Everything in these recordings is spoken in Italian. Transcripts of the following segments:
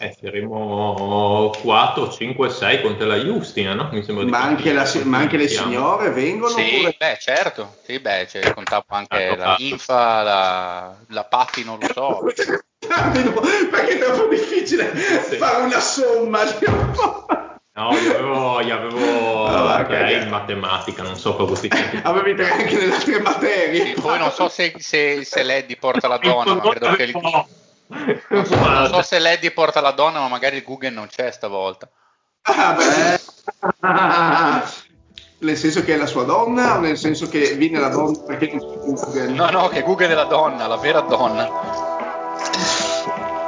Eh, saremo 4, 5, 6 contro la Justina, no? Mi sembra ma, anche la, ma anche le signore vengono? Sì, oppure... beh, certo. Sì, beh, cioè, contavo anche ah, la Infa, la, la Patti, non lo so. Perché è troppo difficile sì. fare una somma. No, io avevo, io avevo oh, okay. in matematica, non so cosa si chiama. Avevi tre anche nelle altre materie. Sì, poi non so se, se, se Lady porta la donna, ma credo che... Il... Non so, non so se Lady porta la donna, ma magari il Google non c'è stavolta. Ah, beh. nel senso che è la sua donna o nel senso che viene la donna perché Google? No, no, che Google è la donna, la vera donna.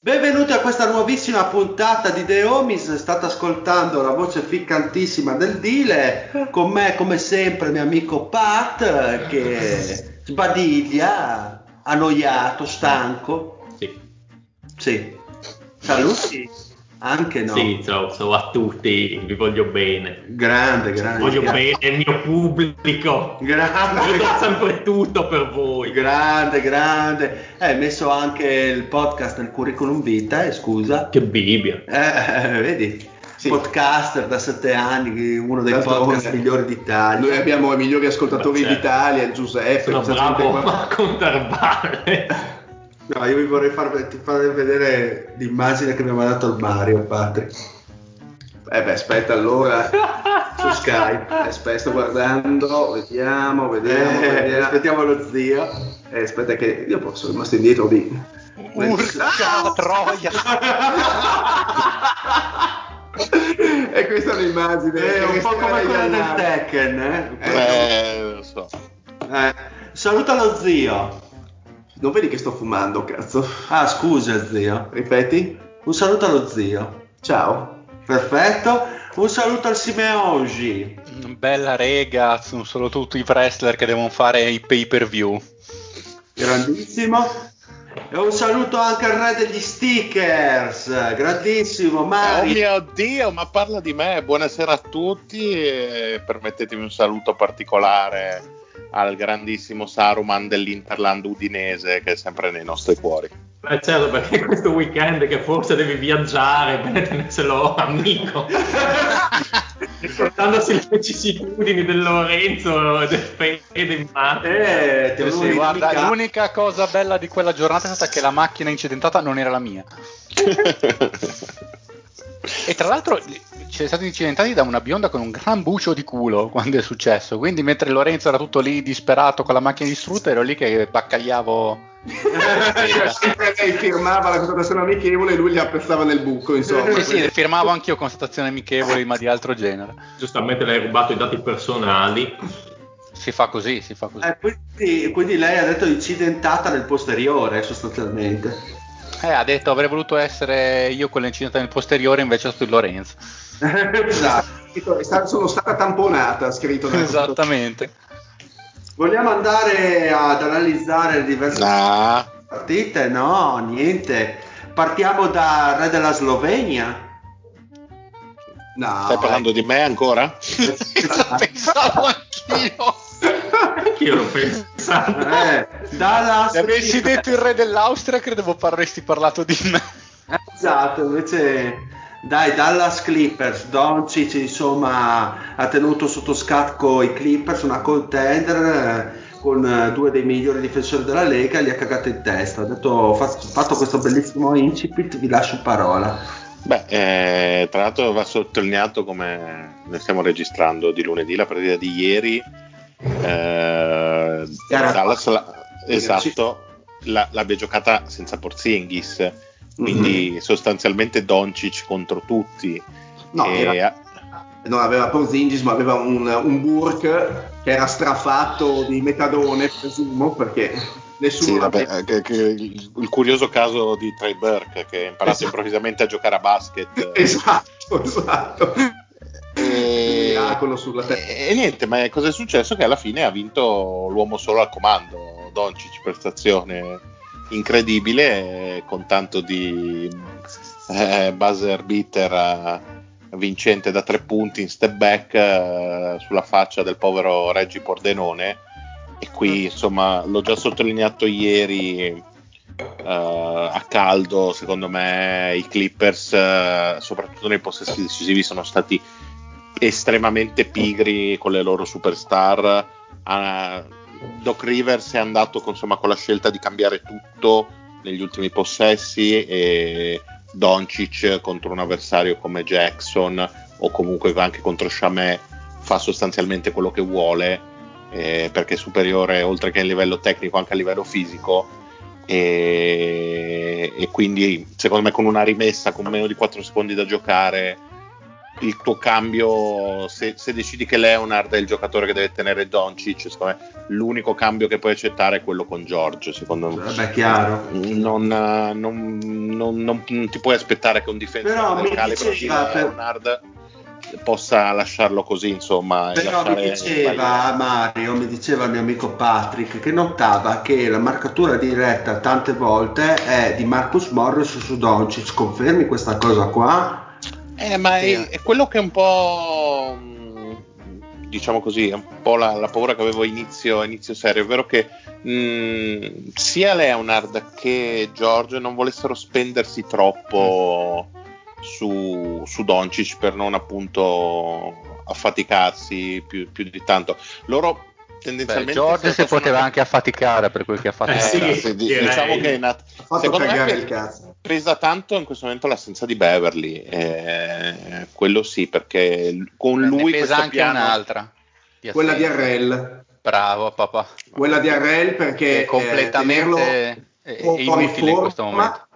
Benvenuti a questa nuovissima puntata di The Homies, state ascoltando la voce ficcantissima del Dile, con me come sempre mio amico Pat che sbadiglia, annoiato, stanco. Sì. Sì. Saluti. Anche no. Sì, ciao, ciao, a tutti, vi voglio bene. Grande, grande. Voglio grande. bene il mio pubblico. Grande. Io do sempre tutto per voi. Grande, grande. Hai messo anche il podcast nel curriculum vitae, scusa. Che Bibbia. Eh, vedi. Sì. Podcaster da sette anni, uno dei D'altro podcast migliori d'Italia. Noi abbiamo i migliori ascoltatori certo. d'Italia, Giuseppe. Sono bravo a contare balle. No, io vi vorrei far, far vedere l'immagine che mi ha mandato il Mario, Patrick. Eh beh, aspetta allora su Skype. Aspetta, sto guardando, vediamo, vediamo, eh, vediamo. Aspettiamo lo zio. Eh, aspetta che io posso, rimasto indietro di... Urca ah! troia! e questa è un'immagine. È un po' come quella del Tekken, eh? Eh, lo so. Eh, saluta lo zio. Non vedi che sto fumando, cazzo? Ah, scusa, zio. Ripeti? Un saluto allo zio. Ciao. Perfetto. Un saluto al Simeongi. Bella rega, sono solo tutti i wrestler che devono fare i pay per view. Grandissimo. E un saluto anche al re degli stickers, grandissimo Mario. Oh mio Dio, ma parla di me. Buonasera a tutti e permettetemi un saluto particolare al grandissimo Saruman dell'Interland udinese che è sempre nei nostri cuori. Beh certo, perché questo weekend che forse devi viaggiare, bene tenerselo amico. Ricordandosi le vicissitudini del Lorenzo del Fede in mare. Eh, sì, guarda, l'unica cosa bella di quella giornata è stata che la macchina incidentata non era la mia. E tra l'altro ci è stati incidentati da una bionda con un gran bucio di culo quando è successo. Quindi mentre Lorenzo era tutto lì disperato con la macchina distrutta, ero lì che baccagliavo. Sempre lei firmava la constatazione amichevole e lui gli apprezzava nel buco. Insomma. Sì, sì, firmavo anch'io constatazioni amichevoli, ma di altro genere. Giustamente lei ha rubato i dati personali. Si fa così, si fa così. Eh, quindi, quindi lei ha detto incidentata nel posteriore, sostanzialmente. Eh, ha detto avrei voluto essere io quella incidentata nel posteriore, invece sono Lorenzo. Esatto, sono stata tamponata, scritto. Esattamente. Vogliamo andare ad analizzare le diverse nah. partite? No, niente. Partiamo da Re della Slovenia. No, Stai parlando eh. di me ancora? Pensavo anch'io. anch'io lo pensando. Eh, Dallas. Se avessi detto il re dell'Austria, credevo avresti parlato di me. Esatto, invece dai, Dallas Clippers, Doncic insomma ha tenuto sotto scacco i Clippers, una contender eh, con eh, due dei migliori difensori della Lega, li ha cagato in testa. Ha detto, fatto questo bellissimo incipit, vi lascio parola. Beh, eh, tra l'altro va sottolineato come ne stiamo registrando di lunedì, la partita di ieri. Eh, Dallas, la, esatto, la, l'abbia giocata senza Porzingis quindi mm-hmm. sostanzialmente Doncic contro tutti. No, era, non aveva Porzingis ma aveva un, un Burke che era strafatto di metadone presumo perché nessuno sì, vabbè, che, che il, il, curioso caso di Trey Burke che ha imparato esatto. improvvisamente a giocare a basket esatto esatto e, miracolo sulla terra e, e niente ma cosa è successo che alla fine ha vinto l'uomo solo al comando Doncic prestazione incredibile con tanto di eh, buzzer beater eh, vincente da tre punti in step back eh, sulla faccia del povero Reggi Pordenone e qui mm. insomma l'ho già sottolineato ieri eh, a caldo secondo me i Clippers eh, soprattutto nei possessi decisivi sono stati estremamente pigri con le loro superstar Doc Rivers è andato insomma, con la scelta di cambiare tutto negli ultimi possessi e Doncic contro un avversario come Jackson o comunque anche contro Chamé fa sostanzialmente quello che vuole eh, perché è superiore oltre che a livello tecnico anche a livello fisico. E, e quindi secondo me con una rimessa con meno di 4 secondi da giocare il tuo cambio, se, se, decidi che Leonard è il giocatore che deve tenere Doncic, secondo me l'unico cambio che puoi accettare è quello con George, secondo me. Vabbè, chiaro. Non, non, non, non, ti puoi aspettare che un difensore del calibro di Leonard possa lasciarlo così, insomma. Però mi diceva Mario, mi diceva il mio amico Patrick, che notava che la marcatura diretta tante volte è di Marcus Morris su Doncic. Confermi questa cosa qua? Eh, ma è, è, quello che è un po'. Mm, diciamo così, è un po' la, la paura che avevo inizio, inizio serio, ovvero che mh, mm, sia Leonard che George non volessero spendersi troppo su, su Doncic per non appunto affaticarsi più, più di tanto. Loro tendenzialmente Beh, George si poteva anche affaticare per quel che ha fatto eh, sì, sì, diciamo che è nat- secondo me il pesa tanto in questo momento l'assenza di Beverly eh, quello sì perché con lui pesa anche piano, un'altra di quella di Arrel bravo papà. Quella di Arrel perché è completamente eh, è inutile in questo momento.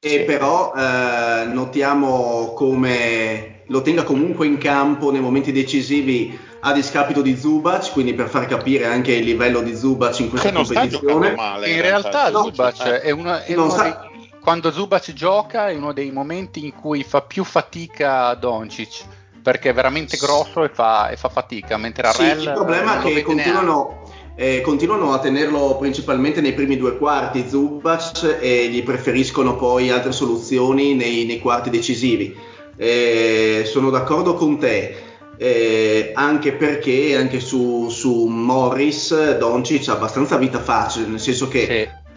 e sì. però eh, notiamo come lo tenga comunque in campo nei momenti decisivi a discapito di Zubac, quindi per far capire anche il livello di Zubac in questa competizione. Male, in, in realtà, realtà Zubac no, è, una, è uno sta... quando Zubac gioca è uno dei momenti in cui fa più fatica Doncic perché è veramente grosso e fa, e fa fatica, mentre Arrel sì, il problema è che continuano, eh, continuano, a tenerlo principalmente nei primi due quarti Zubac e gli preferiscono poi altre soluzioni nei, nei quarti decisivi. Eh, sono d'accordo con te eh, anche perché anche su, su, Morris Doncic ha abbastanza vita facile, nel senso che.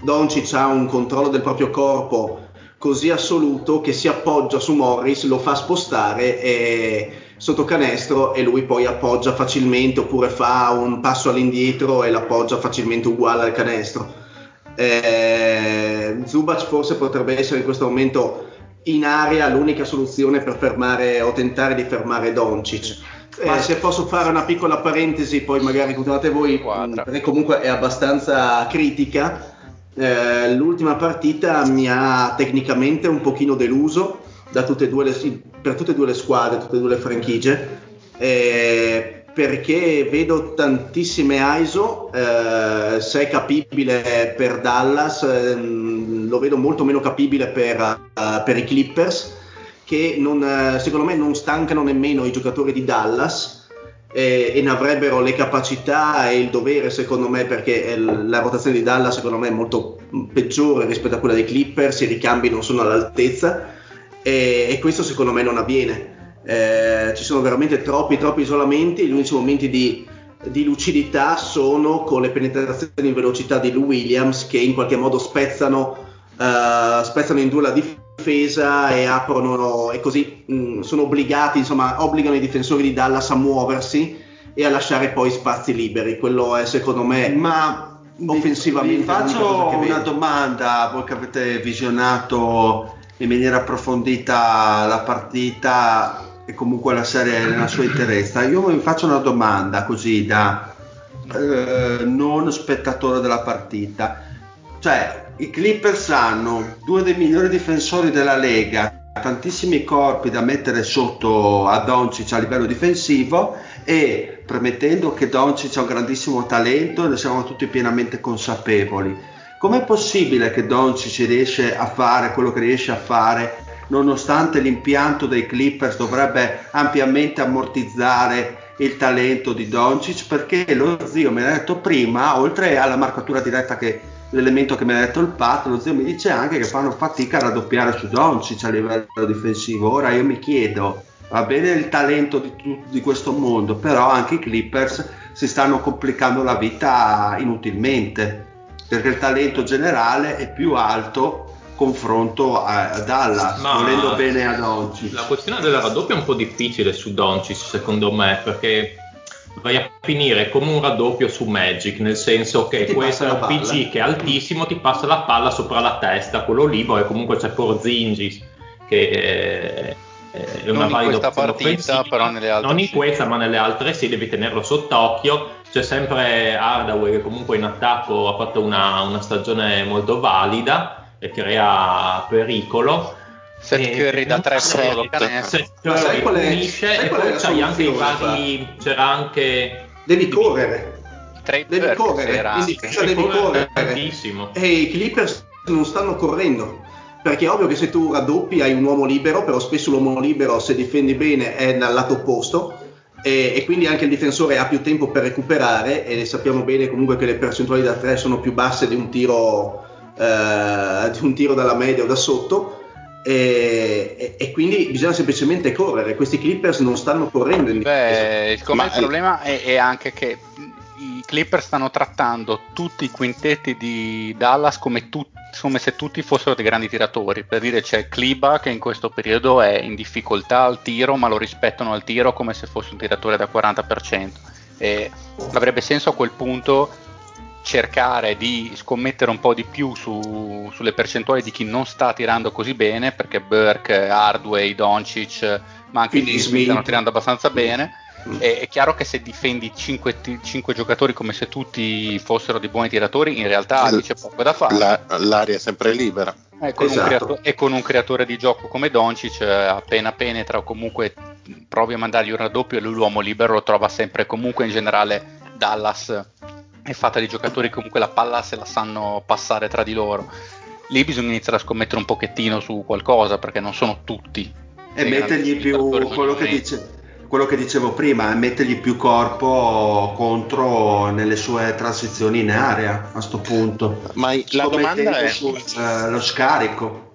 Doncic ha un controllo del proprio corpo così assoluto che si appoggia su Morris, lo fa spostare e, sotto canestro e lui poi appoggia facilmente oppure fa un passo all'indietro e l'appoggia facilmente uguale al canestro. Eh, Zubac forse potrebbe essere in questo momento in area l'unica soluzione per fermare o tentare di fermare Doncic. Ma se posso fare una piccola parentesi, poi magari continuate voi, Quadra. perché comunque è abbastanza critica. Eh, l'ultima partita mi ha tecnicamente un pochino deluso tutte le, per tutte e due le squadre, tutte e due le franchigie, eh, perché vedo tantissime ISO, eh, se è capibile per Dallas, ehm, lo vedo molto meno capibile per, uh, per i Clippers che non, eh, secondo me non stancano nemmeno i giocatori di Dallas eh, e ne avrebbero le capacità e il dovere secondo me perché la rotazione di Dallas secondo me è molto peggiore rispetto a quella dei Clippers, i ricambi non sono all'altezza e, e questo secondo me non avviene. Eh, ci sono veramente troppi, troppi isolamenti, gli unici momenti di, di lucidità sono con le penetrazioni in velocità di Lou Williams che in qualche modo spezzano, uh, spezzano in due la difesa e aprono e così mh, mm, sono obbligati, insomma, obbligano i difensori di Dallas a muoversi e a lasciare poi spazi liberi. Quello è secondo me ma offensivamente. Vi faccio una domanda, voi che avete visionato in maniera approfondita la partita e comunque la serie nella sua interezza. Io vi faccio una domanda così da eh, non spettatore della partita. Cioè, i Clippers hanno due dei migliori difensori della Lega, tantissimi corpi da mettere sotto a Doncic a livello difensivo e premettendo che Doncic ha un grandissimo talento, ne siamo tutti pienamente consapevoli. Com'è possibile che Doncic riesce a fare quello che riesce a fare nonostante l'impianto dei Clippers dovrebbe ampiamente ammortizzare il talento di Doncic perché lo zio mi ha detto prima, oltre alla marcatura diretta che l'elemento che mi ha detto il Pat, lo zio mi dice anche che fanno fatica a raddoppiare su Doncic a livello difensivo. Ora io mi chiedo, va bene il talento di, di questo mondo, però anche i Clippers si stanno complicando la vita inutilmente perché il talento generale è più alto confronto a, a Dallas, Ma volendo bene a Doncic. La questione della raddoppia è un po' difficile su Doncic secondo me perché vai a finire come un raddoppio su Magic, nel senso che questo è un PG che è altissimo, ti passa la palla sopra la testa, quello lì, e comunque c'è Porzingis che è, è una non in questa partita, però nelle altre non in questa, ma nelle altre sì, devi tenerlo sott'occhio. C'è sempre Hardaway che comunque in attacco ha fatto una, una stagione molto valida e crea pericolo. Seth Curry da 3 solo Seth Curry punisce e poi c'hai anche i vari c'era anche devi correre devi correre quindi cioè devi correre tantissimo. e i Clippers non stanno correndo perché è ovvio che se tu raddoppi hai un uomo libero però spesso l'uomo libero se difendi bene è dal lato opposto e, e, quindi anche il difensore ha più tempo per recuperare e sappiamo bene comunque che le percentuali da 3 sono più basse di un tiro eh, di un tiro dalla media o da sotto. E, e, e, quindi bisogna semplicemente correre. Questi Clippers non stanno correndo. In Beh, il, il problema è, è, anche che i Clippers stanno trattando tutti i quintetti di Dallas come, tu, come, se tutti fossero dei grandi tiratori. Per dire c'è Kliba che in questo periodo è in difficoltà al tiro, ma lo rispettano al tiro come se fosse un tiratore da 40%. E avrebbe senso a quel punto cercare di scommettere un po' di più su, sulle percentuali di chi non sta tirando così bene, perché Burke, Hardway, Doncic, ma anche gli Smith stanno tirando abbastanza bene. Mm. È, è, chiaro che se difendi 5, 5, giocatori come se tutti fossero dei buoni tiratori, in realtà lì c'è poco da fare. La, l'aria è sempre libera. E con, esatto. creato- e con, un creatore di gioco come Doncic, eh, appena penetra o comunque provi a mandargli un raddoppio e lui l'uomo libero lo trova sempre comunque in generale Dallas è fatta di giocatori che comunque la palla se la sanno passare tra di loro. Lì bisogna iniziare a scommettere un pochettino su qualcosa perché non sono tutti. E mettergli più quello che, dice, quello che, dicevo prima, è mettergli più corpo contro nelle sue transizioni in area a questo punto. Ma la domanda è sul, uh, lo scarico.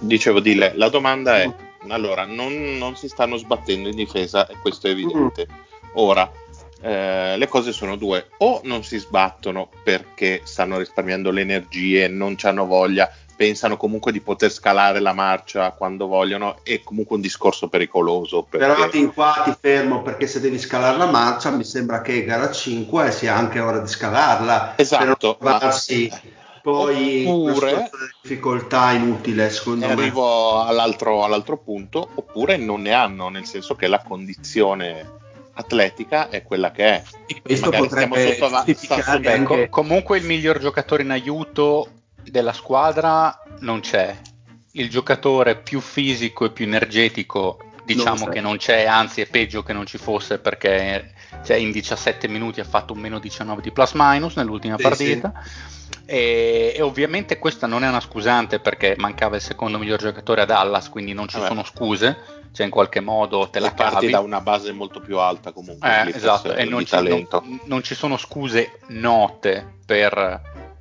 Dicevo di lei, la domanda è allora non, non, si stanno sbattendo in difesa e questo è evidente. Mm. Ora, eh, le cose sono due, o non si sbattono perché stanno risparmiando le energie, non hanno voglia, pensano comunque di poter scalare la marcia quando vogliono, è comunque un discorso pericoloso. Perché... Però ti, qua ti fermo perché se devi scalare la marcia mi sembra che gara 5 sia anche ora di scalarla. Esatto. Per poi oppure difficoltà inutile secondo me arrivo all'altro, all'altro punto oppure non ne hanno nel senso che la condizione atletica è quella che è. E questo Magari potrebbe giustificare anche... Comunque il miglior giocatore in aiuto della squadra non c'è. Il giocatore più fisico e più energetico diciamo non che non c'è, anzi è peggio che non ci fosse perché cioè, in 17 minuti ha fatto un meno 19 di plus minus nell'ultima sì, partita. Sì. E, e, ovviamente questa non è una scusante perché mancava il secondo miglior giocatore a Dallas, quindi non ci Vabbè. sono scuse cioè in qualche modo te la cavi da una base molto più alta comunque eh, esatto e non ci, non, non ci, sono scuse note per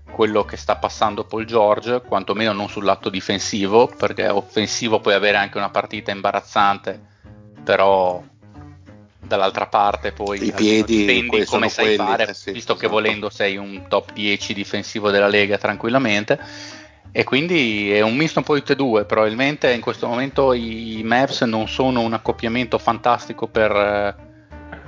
quello che sta passando Paul George quantomeno non sul lato difensivo perché offensivo puoi avere anche una partita imbarazzante però dall'altra parte poi i piedi dipende come sai quelli, fare, eh sì, visto che esatto. volendo sei un top 10 difensivo della Lega tranquillamente. E quindi è un misto un po' di tutte e due. Probabilmente in questo momento i Mavs non sono un accoppiamento fantastico per,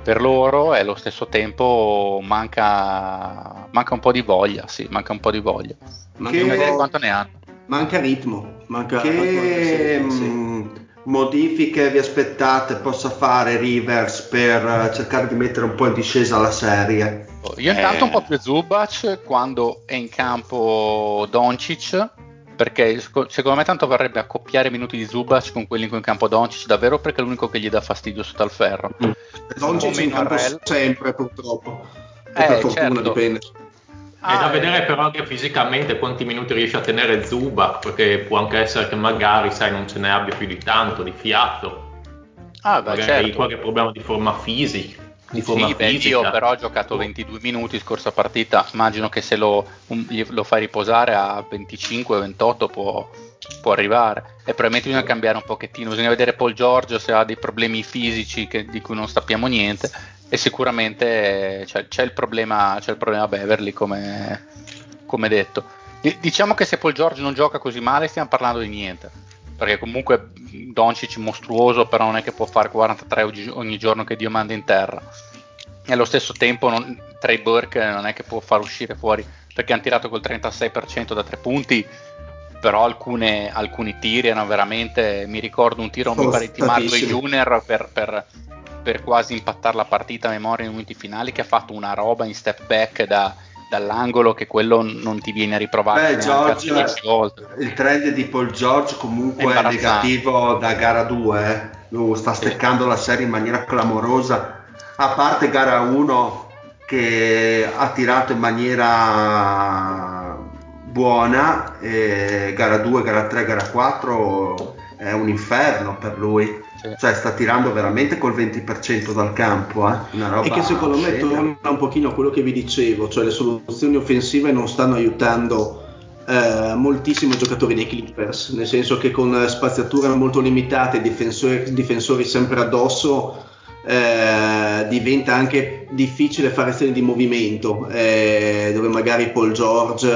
per loro e allo stesso tempo manca, manca un po' di voglia. Sì, manca un po' di voglia. Ma Bisogna che- vedere quanto ne hanno. Manca ritmo, manca Che manca- sì. mm, modifiche vi aspettate possa fare Rivers per eh, cercare di mettere un po' in discesa la serie? Io intanto Eh. un po' più Zubac quando è in campo Doncic perché secondo me tanto varrebbe accoppiare i minuti di Zubac con quelli in cui è in campo Doncic davvero perché è l'unico che gli dà fastidio sotto al ferro. Doncic in campo Rel. sempre purtroppo. Eh, per fortuna certo. dipende. È da Ah, vedere eh, però anche fisicamente quanti minuti riesce a tenere Zubac, perché può anche essere che magari, sai, non ce ne abbia più di tanto, di fiato. ah, beh, magari certo. qualche problema di forma fisica. Di forma Sì, beh, io però ho giocato 22 minuti scorsa partita, immagino che se lo, un- lo fai riposare a 25-28 può, può arrivare. E probabilmente bisogna cambiare un pochettino, bisogna vedere Paul Giorgio se ha dei problemi fisici che- di cui non sappiamo niente. E sicuramente c'è, c'è il, problema, c'è il problema Beverly come, come detto. Di- diciamo che se Paul Giorgio non gioca così male stiamo parlando di niente perché comunque Doncic mostruoso però non è che può fare 43 oggi- ogni giorno che Dio manda in terra e allo stesso tempo non, Trey Burke non è che può far uscire fuori perché hanno tirato col 36% da tre punti però alcune- alcuni tiri erano veramente mi ricordo un tiro mi pare di Marley. Junior per, per- per quasi impattare la partita a memoria nei minuti finali che ha fatto una roba in step back da- dall'angolo che quello non ti viene a riprovare Beh, George- 10 volte Il trend di Paul George comunque è Imbarazzante. negativo da gara 2, eh. Sta steccando la serie in maniera clamorosa, a parte gara 1 che ha tirato in maniera buona, gara 2, gara 3, gara 4 è un inferno per lui. Sì. Cioè sta tirando veramente col 20% dal campo, eh. Una roba E che secondo me scema. torna un pochino a quello che vi dicevo, cioè le soluzioni offensive non stanno aiutando eh, moltissimo i giocatori dei Clippers, nel senso che con spaziature molto limitate, difensori, difensori sempre addosso, eh, diventa anche difficile fare serie di movimento, eh, dove magari Paul George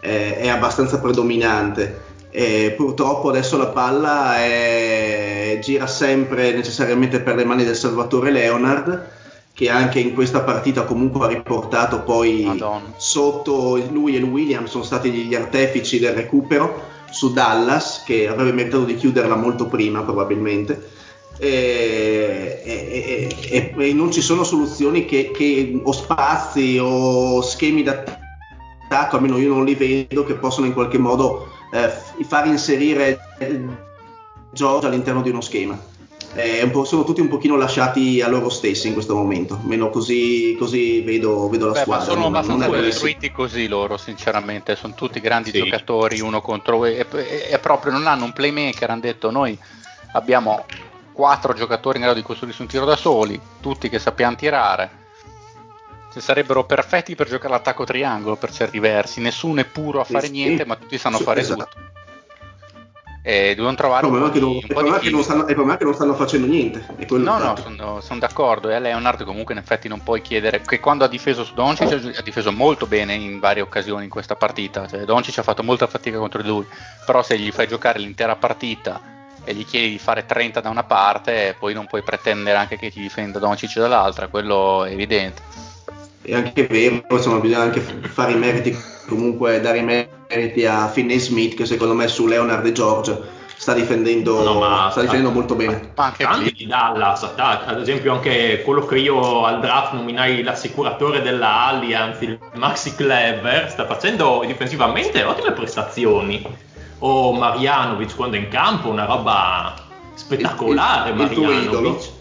eh, è abbastanza predominante. E purtroppo adesso la palla è- gira sempre necessariamente per le mani del Salvatore Leonard che anche in questa partita comunque ha riportato poi Madonna. sotto lui e il Williams sono stati gli artefici del recupero su Dallas che avrebbe meritato di chiuderla molto prima probabilmente e, e- e- e non ci sono soluzioni che, che- o spazi o schemi d'attacco almeno io non li vedo che possono in qualche modo eh, far inserire eh, George all'interno di uno schema è un po'- sono tutti un pochino lasciati a loro stessi in questo momento almeno così, così vedo, vedo la Beh, ma squadra sono abbastanza costruiti così loro, sinceramente. Sono tutti grandi Sì. giocatori, uno contro e, e- e proprio non hanno un playmaker. Hanno detto noi abbiamo quattro giocatori in grado di costruirsi un tiro da soli, tutti che sappiamo tirare. Se sarebbero perfetti per giocare l'attacco triangolo per certi versi, nessuno è puro a Sì, fare sì. niente, ma tutti sanno Sì, fare esatto. tutto. E devono trovare Il un po' non, un il po' problema è di che non stanno, il problema è che non stanno facendo niente. No, no, sono, sono d'accordo. E Leonard comunque in effetti non puoi chiedere che quando ha difeso su Doncic ha difeso molto bene in varie occasioni in questa partita. Cioè, Doncic ha fatto molta fatica contro di lui, però se gli fai giocare l'intera partita e gli chiedi di fare 30 da una parte, poi non puoi pretendere anche che ti difenda Doncic dall'altra, quello è evidente. È anche vero, insomma, bisogna anche fare i meriti, comunque dare i meriti a Finney Smith che secondo me su Leonard e George sta difendendo, No, sta difendendo molto bene. Anche Tanti lì, di Dallas, ta- ad esempio anche quello che io al draft nominai l'assicuratore della Allianz, il Maxi Clever, sta facendo difensivamente ottime prestazioni. O Marjanovic quando è in campo, una roba spettacolare Il- il- il tuo Marjanovic. idolo?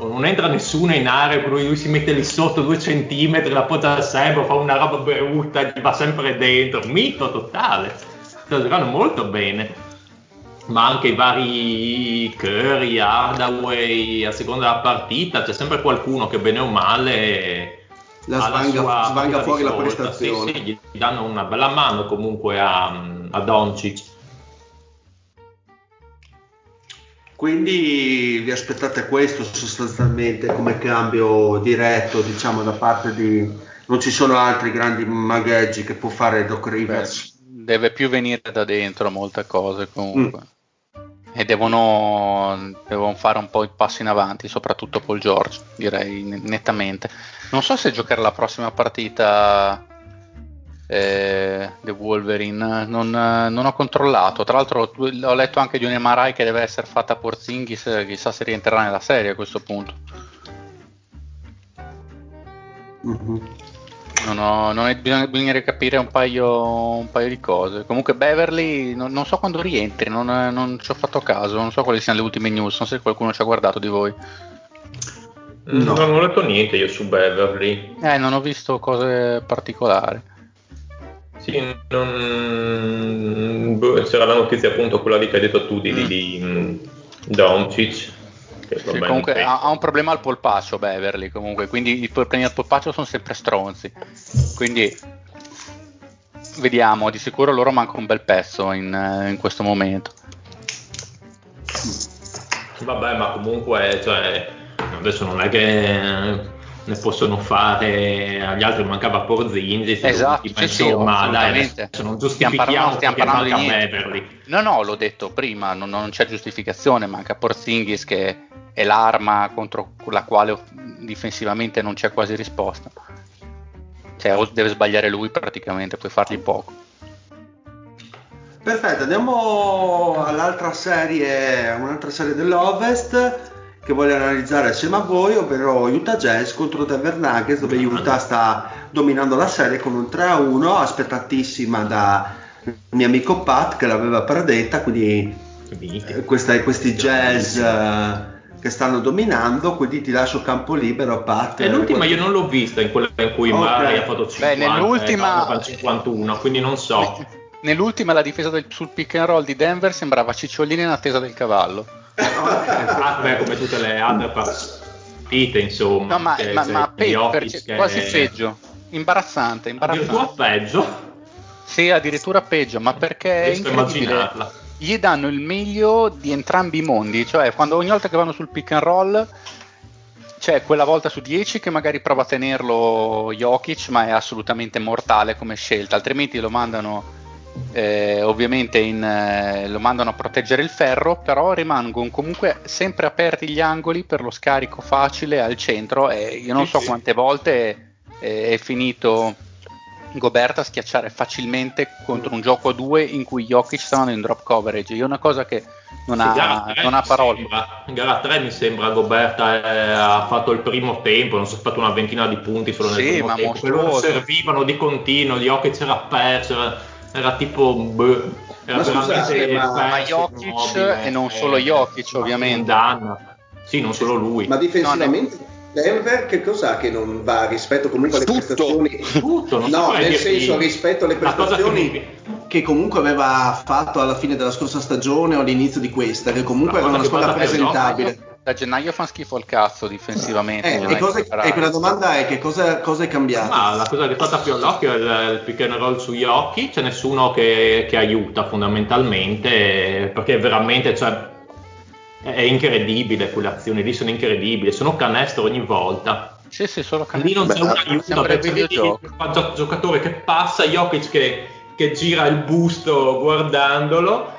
Non entra nessuno in area, lui, lui si mette lì sotto due centimetri, la poggia sempre, fa una roba brutta, gli va sempre dentro, mito totale. Sta giocando molto bene ma anche i vari Curry, Hardaway, a seconda della partita, c'è sempre qualcuno che bene o male La ha la svanga- svanga fuori la risolta. prestazione. Sì, sì, gli danno una bella mano comunque a, a Doncic. Quindi vi aspettate questo sostanzialmente come cambio diretto, diciamo, da parte di... Non ci sono altri grandi magheggi che può fare Doc Rivers. Beh, deve più venire da dentro molte cose comunque. Mm. E devono, devono, fare un po' i passi in avanti, soprattutto Paul George, direi nettamente. Non so se giocare la prossima partita eh, The Wolverine. Non, non, ho controllato. Tra l'altro, ho letto anche di un MRI che deve essere fatta a Porzingis. Chissà se rientrerà nella serie a questo punto. Mm-hmm. Non ho, non è, bisogna, bisogna capire un paio, un paio, di cose. Comunque, Beverly, non, non so quando rientri, non, non, ci ho fatto caso. Non so quali siano le ultime news. Non so se qualcuno ci ha guardato di voi. No. non ho letto niente io su Beverly. Eh, non ho visto cose particolari. Sì, non... Boh, c'era la notizia appunto quella lì che hai detto tu di, mm. di mm, Doncic. Sì, comunque ha, ha, un problema al polpaccio Beverly comunque, quindi i problemi al polpaccio sono sempre stronzi. Quindi vediamo, di sicuro loro manca un bel pezzo in, in questo momento. Vabbè, ma comunque cioè, adesso non è che ne possono fare agli altri mancava Porzingis esatto sì, insomma sì, dai adesso non giustifichiamo stiamo parlando, stiamo parlando di Beverly. No no l'ho detto prima non, non, c'è giustificazione manca Porzingis che è l'arma contro la quale difensivamente non c'è quasi risposta. Cioè deve sbagliare lui praticamente puoi fargli poco. Perfetto andiamo all'altra serie un'altra serie dell'Ovest che voglio analizzare assieme a voi, ovvero Utah Jazz contro Denver Nuggets, dove Utah sta dominando la serie con un 3-1, aspettatissima da mio amico Pat che l'aveva predetta, quindi eh, questa, questi Jazz eh, che stanno dominando, quindi ti lascio campo libero Pat. E l'ultima io non l'ho vista in quella in cui okay. Murray ha fatto 50 Beh, nell'ultima... 51, quindi non so. Nell'ultima la difesa del, sul pick and roll di Denver sembrava Cicciolini in attesa del cavallo esatto, beh, come tutte le altre partite, insomma. No, ma, che, ma, ma pe- che... quasi peggio. Imbarazzante, imbarazzante. Addirittura peggio? Sì, addirittura peggio, ma perché è incredibile. Gli danno il meglio di entrambi i mondi, cioè quando ogni volta che vanno sul pick and roll c'è quella volta su 10 che magari prova a tenerlo Jokic, ma è assolutamente mortale come scelta, altrimenti lo mandano eh, ovviamente in, eh, lo mandano a proteggere il ferro, però rimangono comunque sempre aperti gli angoli per lo scarico facile al centro e io non so quante volte eh, è finito Gobert a schiacciare facilmente contro un gioco a due in cui Jokic stavano in drop coverage. Io una cosa che non, ha, non ha parole. In gara 3 mi sembra Gobert eh, ha fatto il primo tempo, non so, ha fatto una ventina di punti solo nel sì, primo tempo. Mostruoso. servivano di continuo, Jokic era perso. Era era tipo boh, era ma scusate, ma, ma Jokic e non solo Jokic ovviamente. Danna. sì non solo lui. Ma difensivamente no, Denver che cos'ha che non va rispetto comunque alle tutto, prestazioni? Tutto, no nel senso rispetto alle prestazioni che, che, comunque aveva fatto alla fine della scorsa stagione o all'inizio di questa che comunque era una squadra presentabile da gennaio fa schifo il cazzo difensivamente. Eh, e, cosa, e quella domanda è che cosa, cosa, è cambiato? Ma la cosa che è stata più all'occhio è il, il pick and roll sugli occhi, c'è nessuno che, che aiuta fondamentalmente, perché veramente cioè, è incredibile quelle azioni lì, sono incredibili, sono canestro ogni volta. Sì, sì, solo canestro. Lì non c'è un aiuto, perché vedi il giocatore che passa, Jokic che, che gira il busto guardandolo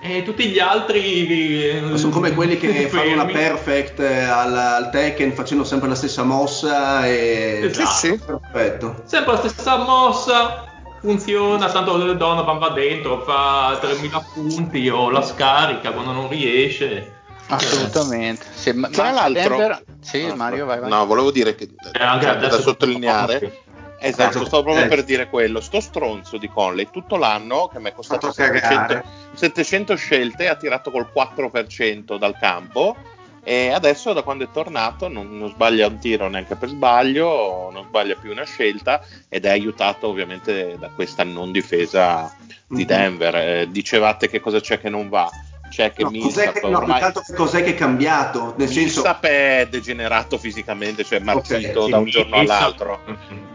e tutti gli altri sono come quelli che fermi. fanno la perfect eh, al, al, Tekken facendo sempre la stessa mossa e esatto. sì, sì. perfetto sempre la stessa mossa funziona tanto Donovan va dentro fa 3000 punti o la scarica quando non riesce assolutamente sì, tra l'altro Denver... sì Mario vai vai no volevo dire che eh, anche da sottolineare Esatto, stavo proprio eh. per dire quello. Sto stronzo di Conley tutto l'anno che mi è costato 700, 700 scelte, ha tirato col 4% dal campo e adesso da quando è tornato non, non, sbaglia un tiro neanche per sbaglio, non sbaglia più una scelta ed è aiutato ovviamente da questa non difesa di. Denver. Eh, dicevate che cosa c'è che non va c'è che no, Millsap cos'è che, no, ormai... cos'è che è cambiato? Nel senso... è degenerato fisicamente, cioè marcito okay, da un giorno Millsap... all'altro.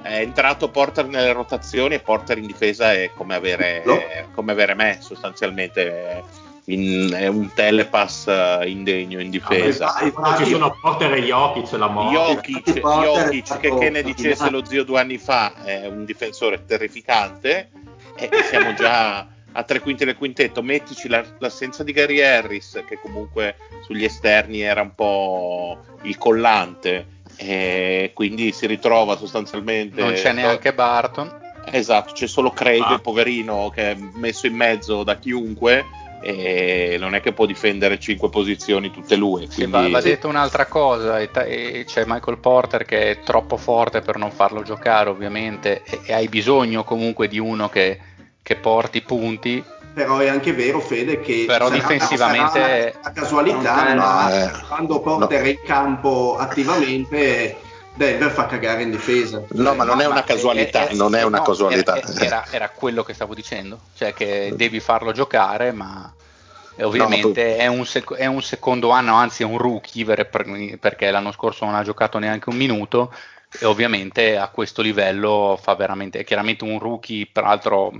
È entrato Porter nelle rotazioni e Porter in difesa è come avere, no. come avere me sostanzialmente. in, è un telepass eh, indegno in difesa. Ah, infatti, ci sono Porter e Jokic la morte. Jokic, Jokic che, che ne dicesse lo zio due anni fa è un difensore terrificante e siamo già a tre quinti del quintetto, mettici la, l'assenza di Gary Harris, che comunque sugli esterni era un po' il collante, e quindi si ritrova sostanzialmente. Non c'è neanche Barton. Esatto, c'è solo Craig, ah. poverino, che è messo in mezzo da chiunque e non è che può difendere cinque posizioni tutte lui. Quindi... Sì, va, va detto un'altra cosa, e, e c'è Michael Porter che è troppo forte per non farlo giocare ovviamente e, e hai bisogno comunque di uno che che porti punti. Però è anche vero, Fede, che però sarà, difensivamente sarà una casualità, ma eh, quando Porter no. in campo attivamente Denver fa cagare in difesa. No, ma non è una casualità, è, è, non è una no, casualità. Era, era, quello che stavo dicendo, cioè che devi farlo giocare, ma ovviamente no, è, un sec- è, un secondo anno, anzi è un rookie, perché l'anno scorso non ha giocato neanche un minuto, e ovviamente a questo livello fa veramente, è chiaramente un rookie, peraltro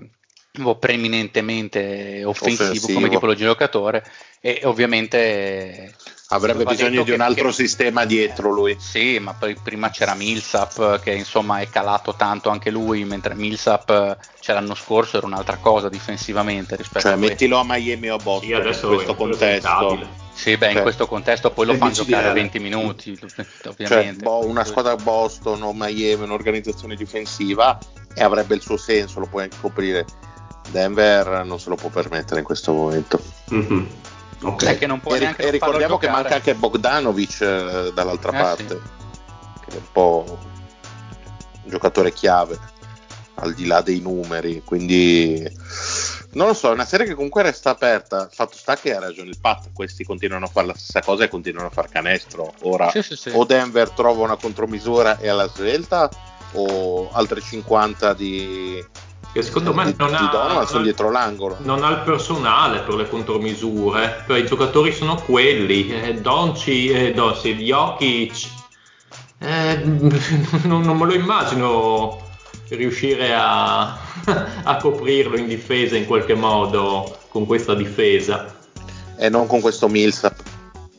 preeminentemente offensivo, offensivo, come tipologia di giocatore e ovviamente avrebbe bisogno di un altro che, sistema dietro lui. Sì ma poi prima c'era Millsap che insomma è calato tanto anche lui mentre Millsap c'era l'anno scorso era un'altra cosa difensivamente rispetto cioè a mettilo a Miami o a Boston in questo contesto. sì, beh, in cioè, questo contesto poi lo fanno giocare 20 minuti, ovviamente. Cioè, una squadra Boston o Miami, un'organizzazione difensiva, e avrebbe il suo senso, lo puoi anche coprire Denver non se lo può permettere in questo momento. Mm-hmm. Okay. Che non può e, e ricordiamo che manca anche Bogdanovic eh, dall'altra eh, parte, sì. che è un po' un giocatore chiave al di là dei numeri. Quindi non lo so, è una serie che comunque resta aperta. Il fatto sta che ha ragione il Pat, questi continuano a fare la stessa cosa e continuano a fare canestro. Ora sì, sì, sì. o Denver trova una contromisura e alla svelta o altre 50 di che secondo me non ha, l'angolo. non ha il personale per le contromisure, cioè i giocatori sono quelli, eh, Donci, eh, Donci, Jokic, eh, non, non, me lo immagino riuscire a, a, coprirlo in difesa in qualche modo con questa difesa. E non con questo Millsap.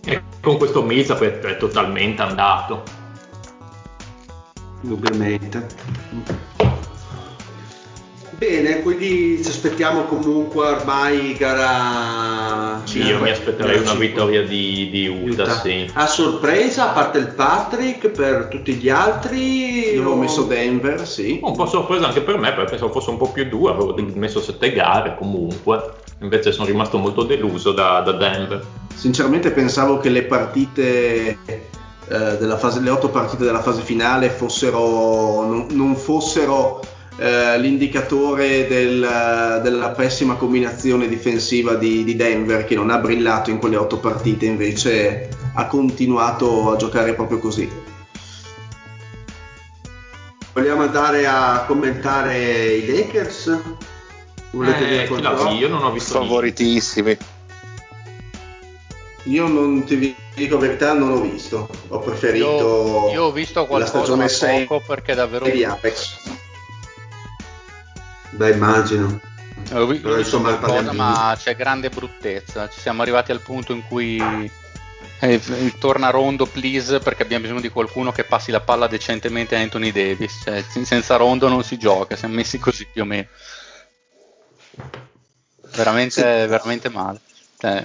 E con questo Millsap è, è totalmente andato. Indubbiamente. Bene, quindi ci aspettiamo comunque ormai gara. Sì, io mi aspetterei una vittoria di, di Utah, Utah. Sì. A sorpresa, a parte il Patrick, per tutti gli altri. Io ho messo Denver, sì. Un po' sorpresa anche per me, perché pensavo fosse un po' più dura, avevo messo sette gare comunque. Invece sono rimasto molto deluso da, da Denver. Sinceramente pensavo che le partite eh, fase, le otto partite della fase finale fossero, non, non fossero eh, l'indicatore del, della pessima combinazione difensiva di, di, Denver che non ha brillato in quelle otto partite, invece ha continuato a giocare proprio così. Vogliamo andare a commentare i Lakers? Volete eh, dire qualcosa? Io non ho visto favoritissimi. Io non ti dico verità, non ho visto. Ho preferito io, io ho visto qualcosa la stagione poco perché davvero di Apex. Beh, immagino. Ho visto Però, insomma, qualcosa, ma c'è grande bruttezza. Ci siamo arrivati al punto in cui eh, torna Rondo, please, perché abbiamo bisogno di qualcuno che passi la palla decentemente a Anthony Davis. Cioè, senza Rondo non si gioca, siamo messi così più o meno. Veramente, sì. veramente male. Cioè,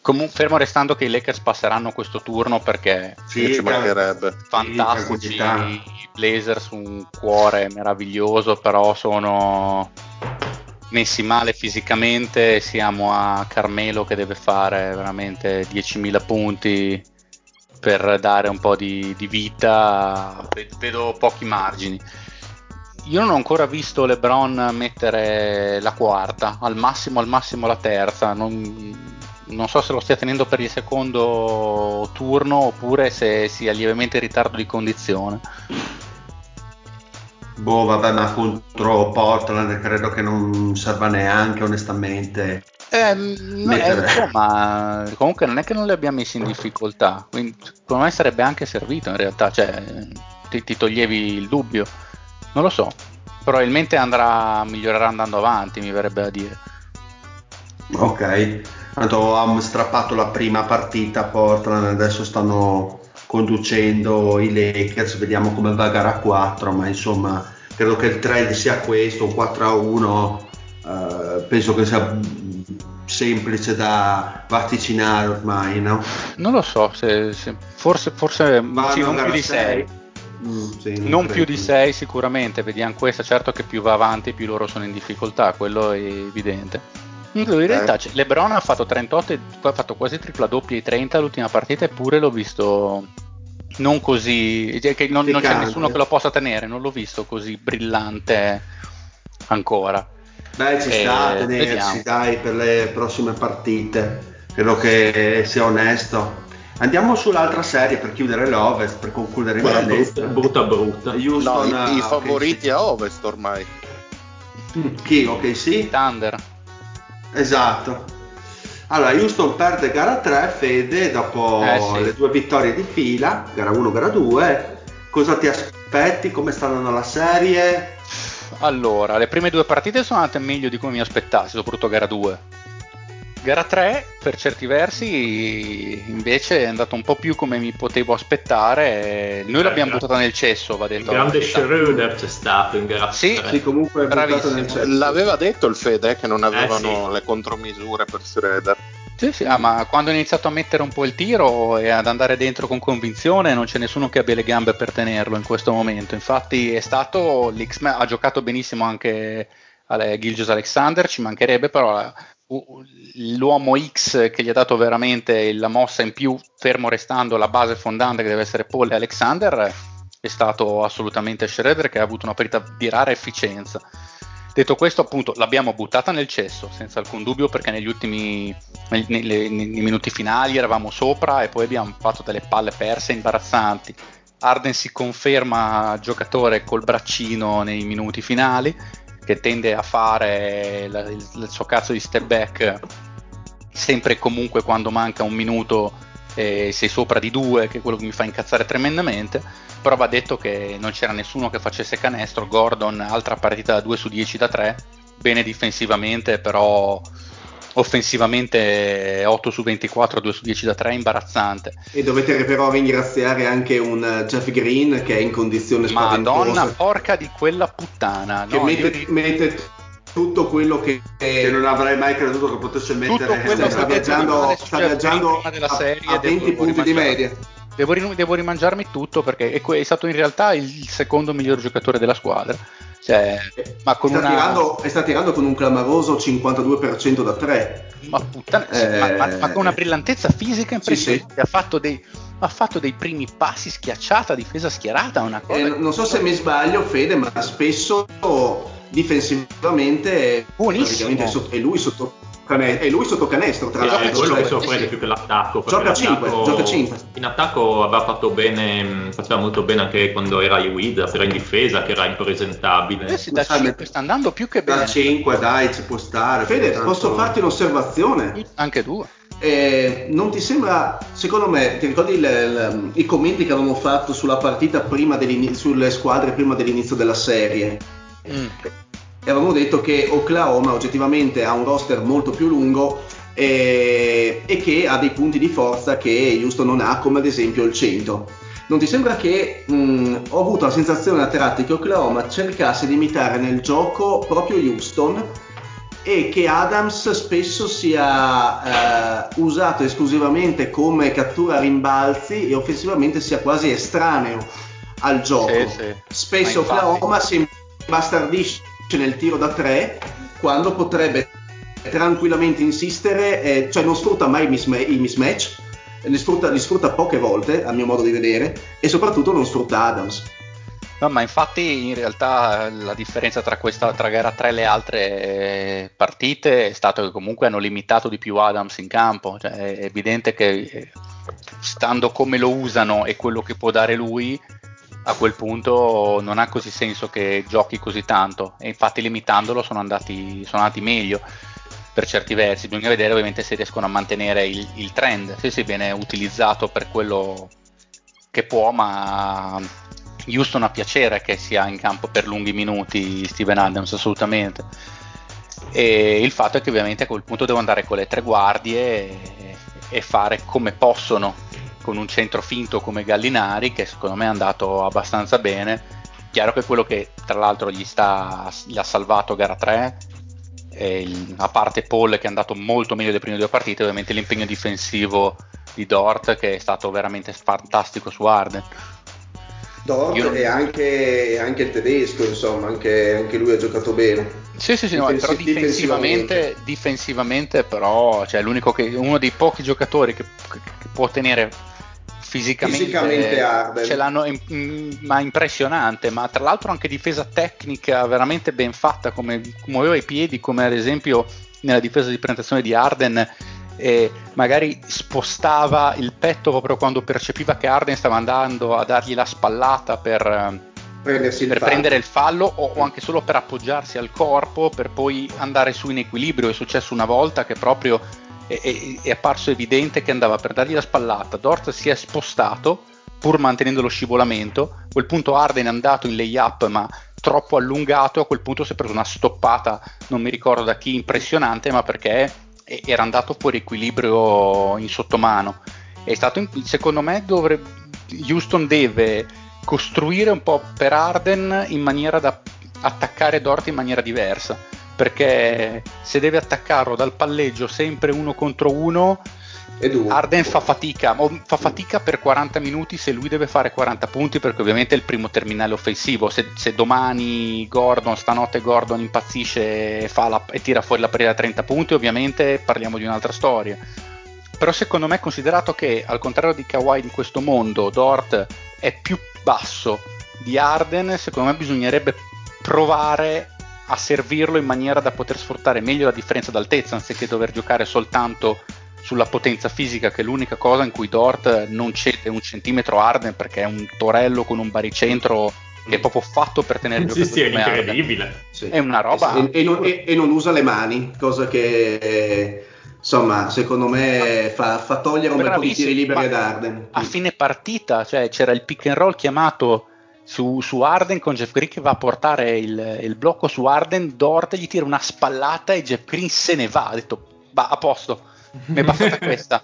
comunque, fermo restando che i Lakers passeranno questo turno perché sì, ci mancherebbe. fantastici i Blazers un cuore meraviglioso però sono messi male fisicamente siamo a Carmelo che deve fare veramente 10.000 punti per dare un po' di, di vita. Vedo pochi margini io non ho ancora visto LeBron mettere la quarta, al massimo, al massimo la terza. Non, non, so se lo stia tenendo per il secondo turno oppure se sia lievemente in ritardo di condizione. Boh, vabbè, ma contro Portland credo che non serva neanche, onestamente. Eh, eh, insomma, comunque non è che non li abbia messi in difficoltà, quindi secondo me sarebbe anche servito in realtà, cioè ti, ti toglievi il dubbio. Non lo so, probabilmente andrà, migliorerà andando avanti, mi verrebbe da dire. Ok, Tanto hanno strappato la prima partita a Portland, adesso stanno conducendo i Lakers, vediamo come va gara 4, ma insomma credo che il trend sia questo, un 4 a 1, eh, penso che sia semplice da vaticinare ormai, no? Non lo so, se, se, forse, forse sì, più di 6. Mm, sì, non, non più di 6 sicuramente, vediamo questa, certo che più va avanti più loro sono in difficoltà, quello è evidente. In realtà eh. Lebron ha fatto 38 ha fatto quasi tripla doppia ai 30 l'ultima partita eppure l'ho visto non così che non, non c'è nessuno che lo possa tenere, non l'ho visto così brillante ancora. Beh, ci sta a tenersi, dai, per le prossime partite. Credo che sia onesto. Andiamo sull'altra serie per chiudere l'Ovest, per concludere il brutta, brutta brutta. Houston, no, i, i favoriti a Ovest ormai. Chi? Ok, sì? Thunder. Esatto. Allora, Houston perde gara 3, Fede, dopo eh, sì. le due vittorie di fila, gara 1, gara 2. Cosa ti aspetti? Come sta andando la serie? Allora, le prime due partite sono andate meglio di come mi aspettassi, soprattutto gara 2. Gara 3, per certi versi, invece è andata un po' più come mi potevo aspettare. Noi eh, l'abbiamo buttata nel cesso, va detto. Il grande Schroeder c'è stato in gara sì, 3. Sì, comunque nel cesso. L'aveva detto il Fede eh, che non avevano eh, sì. le contromisure per Schroeder. Sì, sì, ah, ma quando ho iniziato a mettere un po' il tiro e ad andare dentro con convinzione, non c'è nessuno che abbia le gambe per tenerlo in questo momento. Infatti, è stato l'X-Men, ha giocato benissimo anche Gilgios Alexander, ci mancherebbe, però l'uomo X che gli ha dato veramente la mossa in più, fermo restando la base fondante che deve essere Paul e Alexander, è stato assolutamente Schroeder che ha avuto una partita di rara efficienza. Detto questo, appunto, l'abbiamo buttata nel cesso, senza alcun dubbio, perché negli ultimi nei, nei, nei minuti finali eravamo sopra e poi abbiamo fatto delle palle perse imbarazzanti. Arden si conferma giocatore col braccino nei minuti finali, che tende a fare la, il, il, suo cazzo di step back sempre e comunque quando manca un minuto e sei sopra di due, che è quello che mi fa incazzare tremendamente. Però va detto che non c'era nessuno che facesse canestro. Gordon, altra partita da 2 su 10 da 3, bene difensivamente, però offensivamente 8 su 24, 2 su 10 da 3, imbarazzante. E dovete però ringraziare anche un eh, Jeff Green che è in condizione spaventosa. Madonna porca di quella puttana. Che no, mette, io... mette, tutto quello che, che, non avrei mai creduto che potesse mettere. Quello sta viaggiando, sta viaggiando a, a 20 punti di media. Devo, devo, rimangiarmi tutto perché è, è stato in realtà il secondo miglior giocatore della squadra cioè, ma con sta, una... tirando, sta tirando con un clamoroso 52% da 3. Ma puttana, eh... ma, ma, ma, con una brillantezza fisica impressionante. Sì, sì. Ha, fatto dei, ha, fatto dei, primi passi schiacciata, difesa schierata, una cosa. Eh, non so se mi sbaglio, Fede, ma spesso difensivamente Buonissimo. è lui sotto e lui sotto canestro tra l'altro. è quello che sorprende più che l'attacco gioca 5, gioca 5 in attacco aveva fatto bene faceva molto bene anche quando era i Wizards era in difesa che era impresentabile. Eh sì, da 5 sta andando più che bene. da 5 dai ci può stare. Fede tanto... posso farti un'osservazione? anche tu. Eh, non ti sembra, secondo me, ti ricordi il, il, i commenti che avevamo fatto sulla partita prima sulle squadre prima dell'inizio della serie? Mm e avevamo detto che Oklahoma oggettivamente ha un roster molto più lungo e, e, che ha dei punti di forza che Houston non ha, come ad esempio il 100. Non ti sembra che mh, ho avuto la sensazione a tratti che Oklahoma cercasse di imitare nel gioco proprio Houston e che Adams spesso sia eh, usato esclusivamente come cattura rimbalzi e offensivamente sia quasi estraneo al gioco. Sì, sì. Spesso Oklahoma si bastardisce nel tiro da tre quando potrebbe tranquillamente insistere, eh, cioè non sfrutta mai i, misma- i mismatch, li sfrutta, li sfrutta poche volte a mio modo di vedere e soprattutto non sfrutta Adams. No, ma infatti in realtà la differenza tra, questa, tra gara 3 e le altre eh, partite è stato che comunque hanno limitato di più Adams in campo, cioè, è evidente che eh, stando come lo usano e quello che può dare lui, a quel punto non ha così senso che giochi così tanto. E infatti limitandolo sono andati, sono andati meglio per certi versi. Bisogna vedere ovviamente se riescono a mantenere il, il trend. Se si viene utilizzato per quello che può ma Houston ha piacere che sia in campo per lunghi minuti Steven Adams assolutamente. E il fatto è che ovviamente a quel punto devo andare con le tre guardie e, e fare come possono con un centro finto come Gallinari che secondo me è andato abbastanza bene. Chiaro che quello che tra l'altro gli, sta, gli ha salvato gara 3 il, a parte Paul che è andato molto meglio delle prime due partite, ovviamente l'impegno difensivo di Dort che è stato veramente fantastico su Arden. Dort Io... e anche, anche, il tedesco, insomma, anche, anche, lui ha giocato bene. Sì, sì, sì, Difensi- no, però difensivamente, difensivamente però, cioè, che, uno dei pochi giocatori che, che, che può tenere fisicamente, fisicamente ce l'hanno in, in, ma impressionante ma tra l'altro anche difesa tecnica veramente ben fatta come muoveva i piedi come ad esempio nella difesa di presentazione di Arden e magari spostava il petto proprio quando percepiva che Arden stava andando a dargli la spallata per, per prendere il fallo o, o, anche solo per appoggiarsi al corpo per poi andare su in equilibrio. È successo una volta che proprio è, è, apparso evidente che andava per dargli la spallata, Dort si è spostato pur mantenendo lo scivolamento, a quel punto Arden è andato in layup ma troppo allungato, a quel punto si è preso una stoppata, non mi ricordo da chi, impressionante, ma perché era andato fuori equilibrio in sottomano. È stato, secondo me, dovrebbe, Houston deve costruire un po' per Arden in maniera da attaccare Dort in maniera diversa perché se deve attaccarlo dal palleggio sempre uno contro uno Arden fa fatica, fa fatica per 40 minuti se lui deve fare 40 punti perché ovviamente è il primo terminale offensivo, se, se domani Gordon, stanotte Gordon impazzisce e, la, e tira fuori la partita da 30 punti ovviamente parliamo di un'altra storia. Però secondo me considerato che al contrario di Kawhi in questo mondo Dort è più basso di Arden, secondo me bisognerebbe provare a servirlo in maniera da poter sfruttare meglio la differenza d'altezza anziché dover giocare soltanto sulla potenza fisica che è l'unica cosa in cui Dort non cede un centimetro Arden perché è un torello con un baricentro che è proprio fatto per tenere il gioco sì, sì, è incredibile. Sì. è una roba e, e, non, e, e, non, usa le mani cosa che insomma secondo me fa, fa togliere un bel po' di tiri liberi ad Arden. a fine partita cioè, c'era il pick and roll chiamato su, su, Arden con Jeff Green che va a portare il, il, blocco su Arden, Dort gli tira una spallata e Jeff Green se ne va, ha detto va a posto, mi è bastata questa.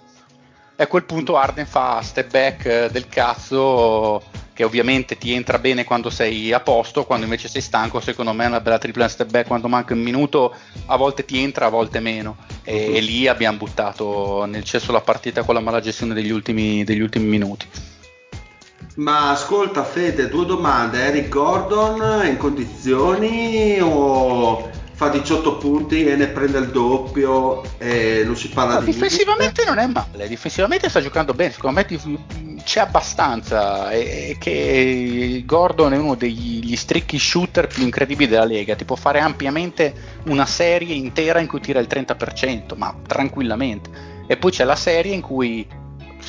E a quel punto Arden fa step back eh, del cazzo che ovviamente ti entra bene quando sei a posto, quando invece sei stanco, secondo me è una bella tripla step back quando manca un minuto, a volte ti entra, a volte meno. E, uh-huh. e lì abbiamo buttato nel cesso la partita con la mala gestione degli ultimi, degli ultimi minuti. Ma ascolta Fede, due domande. Eric Gordon è in condizioni o fa 18 punti e ne prende il doppio e non si parla no, di difensivamente non è male difensivamente sta giocando bene secondo me c'è abbastanza e, che Gordon è uno degli streaky shooter più incredibili della Lega ti può fare ampiamente una serie intera in cui tira il 30% ma tranquillamente e poi c'è la serie in cui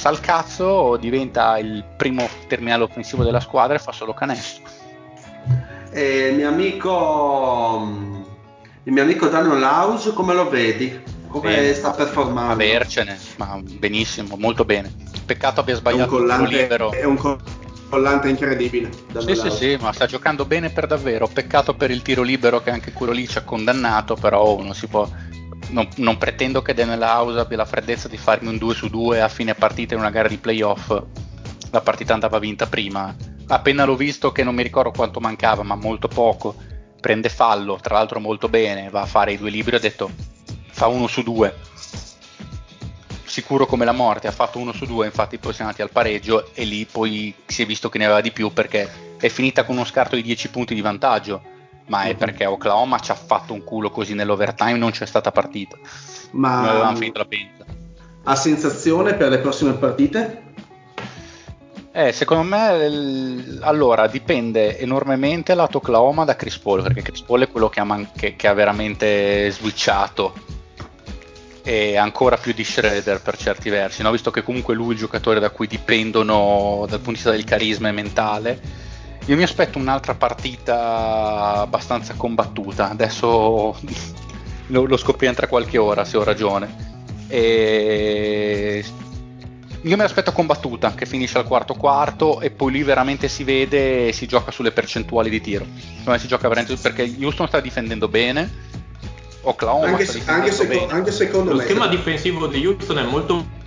sa il cazzo, diventa il primo terminale offensivo della squadra e fa solo canestro. E il mio amico, il mio amico Daniel House, come lo vedi? Come bene, sta performando? Avercene, ma benissimo, molto bene. Peccato abbia sbagliato il libero. È un collante incredibile. Sì, sì, sì, ma sta giocando bene per davvero. Peccato per il tiro libero che anche quello lì ci ha condannato, però uno si può non, non, pretendo che Daniel House abbia la freddezza di farmi un 2 su 2 a fine partita in una gara di playoff. La partita andava vinta prima. Appena l'ho visto, che non mi ricordo quanto mancava, ma molto poco, prende fallo, tra l'altro molto bene, va a fare i due libri. Ho detto fa uno su due. Sicuro come la morte, ha fatto uno su due, infatti poi siamo andati al pareggio e lì poi si è visto che ne aveva di più perché è finita con uno scarto di 10 punti di vantaggio ma è perché Oklahoma ci ha fatto un culo così nell'overtime, non c'è stata partita. Ma non avevamo finito la pensa. Ha sensazione per le prossime partite? Eh, secondo me, allora dipende enormemente lato Oklahoma da Chris Paul, perché Chris Paul è quello che ha, man- che, che ha veramente switchato e ancora più di Shredder per certi versi, no? visto che comunque lui è il giocatore da cui dipendono dal punto di vista del carisma e mentale io mi aspetto un'altra partita abbastanza combattuta. Adesso lo, lo scopriremo tra qualche ora, se ho ragione. E io me l'aspetto combattuta, che finisce al quarto quarto e poi lì veramente si vede e si gioca sulle percentuali di tiro. Secondo si gioca veramente perché Houston sta difendendo bene Oklahoma anche, anche, seco- anche secondo lo me lo schema difensivo di Houston è molto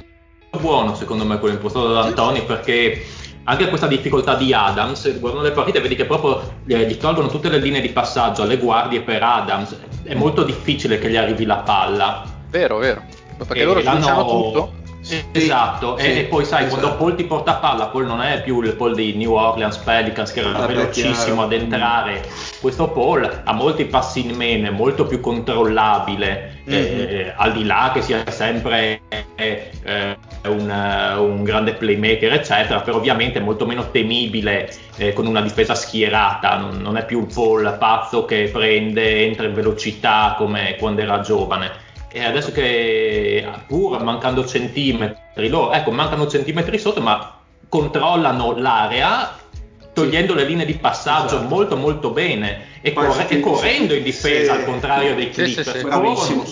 buono secondo me quello impostato da Antoni perché anche questa difficoltà di Adams, guardando le partite vedi che proprio eh, gli tolgono tutte le linee di passaggio alle guardie per Adams, è molto difficile che gli arrivi la palla. Vero, vero, perché e loro switchano tutto. Sì, esatto, sì, e, poi sai, esatto. quando Paul ti porta palla, Paul non è più il Paul di New Orleans Pelicans che era ah, velocissimo ad entrare. Questo Paul ha molti passi in meno, è molto più controllabile, mm-hmm. eh, al di là che sia sempre eh, un, un, grande playmaker, eccetera, però ovviamente è molto meno temibile eh, con una difesa schierata, non, non è più un Paul pazzo che prende, entra in velocità come quando era giovane e adesso che pur mancando centimetri, loro, ecco, mancano centimetri sotto, ma controllano l'area togliendo sì. le linee di passaggio esatto. molto molto bene e, corre- e correndo in difesa sì. al contrario dei Clippers sì, sì, bravissimo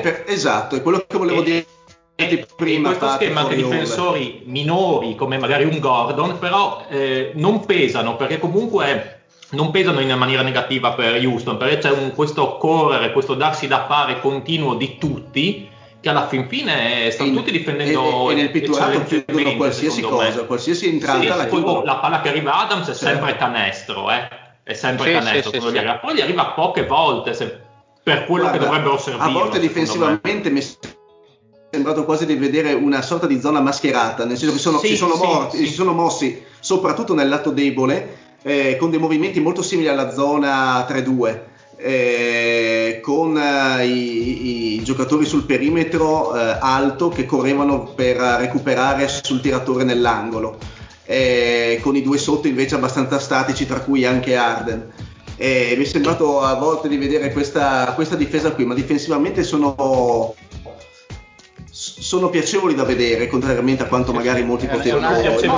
per- esatto è quello che volevo e, dire e, prima in questo schema anche difensori minori come magari un Gordon però eh, non pesano perché comunque non pesano in maniera negativa per Houston, perché c'è un, questo correre, questo darsi da fare continuo di tutti che alla fin fine stanno in, tutti difendendo e, e nel pitturato chiudono qualsiasi cosa, me. qualsiasi entrata sì, la chiudono. La palla che arriva Adams è certo. sempre canestro, eh? è sempre sì, canestro, sì, sì, gli arriva. poi gli arriva poche volte se, per quello Guarda, che dovrebbero servire. A volte difensivamente mi è sembrato quasi di vedere una sorta di zona mascherata, nel senso che sono, si, sono morti, si sono mossi soprattutto nel lato debole eh, con dei movimenti molto simili alla zona 3-2. Eh, con eh, i, i, giocatori sul perimetro eh, alto che correvano per recuperare sul tiratore nell'angolo, eh, con i due sotto invece abbastanza statici, tra cui anche Arden. mi è sembrato a volte di vedere questa, questa difesa qui, ma difensivamente sono sono piacevoli da vedere, contrariamente a quanto magari molti potevano immaginare.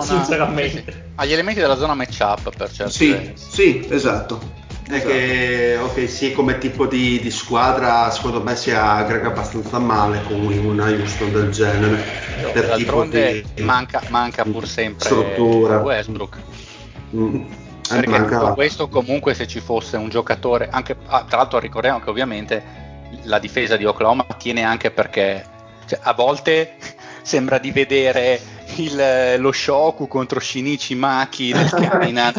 sinceramente. Agli elementi della zona matchup per certo. Sì, sì, esatto. È esatto. che ok, sì, come tipo di, di, squadra, secondo me si aggrega abbastanza male con una Houston del genere. No, per tipo di manca, manca pur sempre struttura. Westbrook. Mm. Perché manca... questo comunque se ci fosse un giocatore, anche ah, tra l'altro ricordiamo che ovviamente la difesa di Oklahoma tiene anche perché cioè, a volte sembra di vedere il, lo Shoku contro Shinichi Maki del Kainan.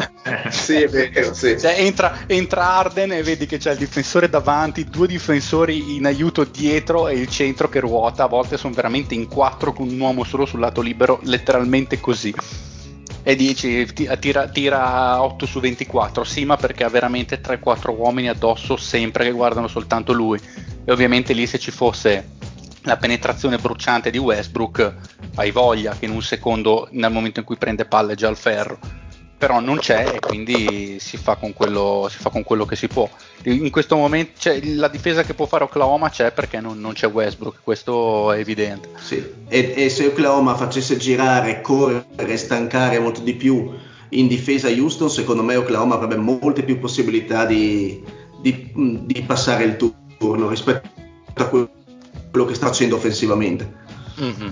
sì, vero, sì. Cioè, entra, entra, Arden e vedi che c'è il difensore davanti, due difensori in aiuto dietro e il centro che ruota. A volte sono veramente in quattro con un uomo solo sul lato libero, letteralmente così e dici tira, tira 8 su 24 sì ma perché ha veramente 3-4 uomini addosso sempre che guardano soltanto lui e ovviamente lì se ci fosse la penetrazione bruciante di Westbrook hai voglia che in un secondo nel momento in cui prende palle già al ferro però non c'è e quindi si fa con quello, fa con quello che si può. In questo momento cioè, la difesa che può fare Oklahoma c'è perché non, non c'è Westbrook, questo è evidente. Sì. E, e, se Oklahoma facesse girare, correre, stancare molto di più in difesa Houston, secondo me Oklahoma avrebbe molte più possibilità di, di, di passare il turno rispetto a quello che sta facendo offensivamente. Mm-hmm.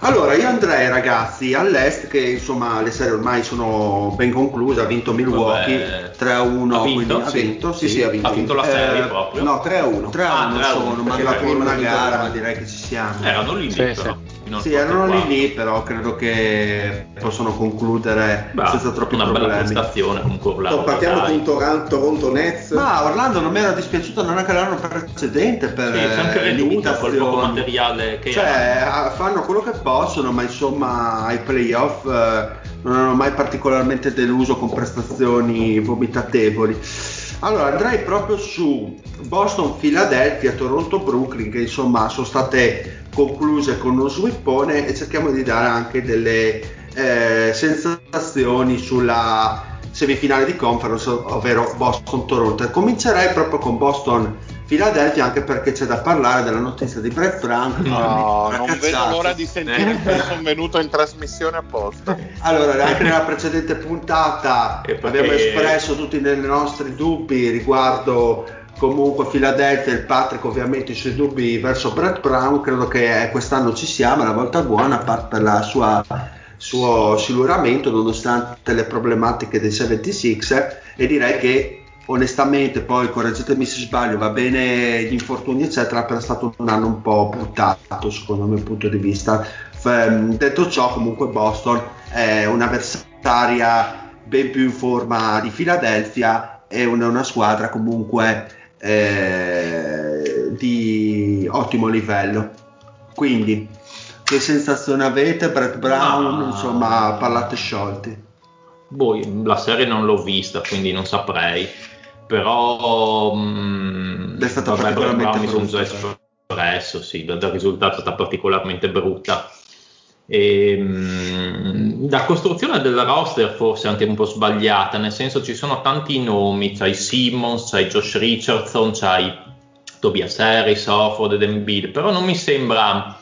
Allora, io andrei ragazzi all'est che insomma le serie ormai sono ben concluse, ha vinto Milwaukee Vabbè. 3 a 1, ha vinto, quindi, sì, ha vinto, sì, sì, ha vinto. Ha vinto la serie eh, proprio. No, 3 a 1. 3 a 1 ah, sono, ma la prima una gara, ma direi che ci siamo. Erano lì, sì, sì. Sì, erano lì lì, però credo che possono concludere Beh, senza troppi una problemi. Una bella prestazione comunque Orlando. partiamo con Toronto, Toronto Nets. Ma Orlando non mi era dispiaciuto neanche l'anno precedente per sì, anche limitazioni. Col materiale che cioè, hanno. fanno quello che possono, ma insomma ai playoff eh, non hanno mai particolarmente deluso con prestazioni vomitatevoli. Allora andrei proprio su Boston, Philadelphia, Toronto, Brooklyn, che insomma sono state concluse con uno swippone e cerchiamo di dare anche delle eh, sensazioni sulla semifinale di conference, ovvero Boston-Toronto. Comincerei proprio con Boston Philadelphia anche perché c'è da parlare della notizia di Brett Frank. No, non cazzato. vedo l'ora di sentire che sono venuto in trasmissione apposta. Allora, anche nella precedente puntata abbiamo espresso tutti i nostri dubbi riguardo comunque Philadelphia il Patrick ovviamente i suoi dubbi verso Brett Brown credo che quest'anno ci siamo è la volta buona a parte per la sua suo siluramento nonostante le problematiche dei 76 e direi che onestamente poi correggetemi se sbaglio va bene gli infortuni eccetera però è stato un anno un po' buttato secondo il mio punto di vista. F- detto ciò comunque Boston è un'avversaria ben più in forma di Philadelphia e una, una squadra comunque eh, di ottimo livello. Quindi che sensazione avete? Brett Brown Ma... insomma parlate sciolti boh, la serie non l'ho vista quindi non saprei però mh, è stata vabbè, particolarmente mi sono già espresso sì, il risultato è stata particolarmente brutta. E, mh, la costruzione del roster forse è anche un po' sbagliata nel senso ci sono tanti nomi c'hai Simmons, c'hai Josh Richardson c'hai Tobias Harris, Offord ed Embiid però non mi sembra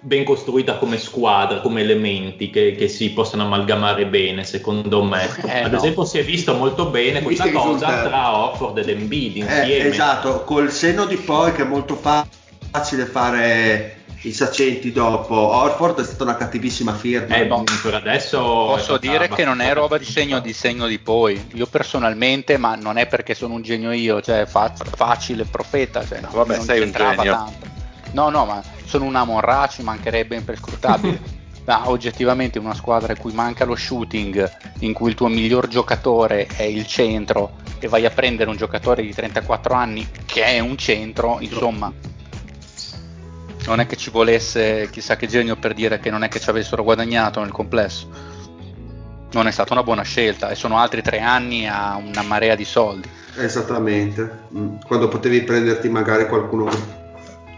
ben costruita come squadra, come elementi che, che, si possano amalgamare bene, secondo me. Eh, Ad no. esempio, si è visto molto bene questa cosa risultati. tra Offord ed Embiid eh, insieme. Eh, esatto, col senno di poi che è molto facile fare i saccenti dopo. Orford è stata una cattivissima firma. Eh, no. per adesso posso dire che non è roba di segno di segno di poi. Io personalmente, ma non è perché sono un genio io, cioè fa- facile profeta, cioè, no, vabbè, non sei un genio. Tanto. No, no, ma sono un Amon ci mancherebbe imprescrutabile. ma oggettivamente una squadra in cui manca lo shooting, in cui il tuo miglior giocatore è il centro e vai a prendere un giocatore di 34 anni che è un centro, insomma, non è che ci volesse chissà che genio per dire che non è che ci avessero guadagnato nel complesso. Non è stata una buona scelta e sono altri tre anni a una marea di soldi. Esattamente, mm. quando potevi prenderti magari qualcuno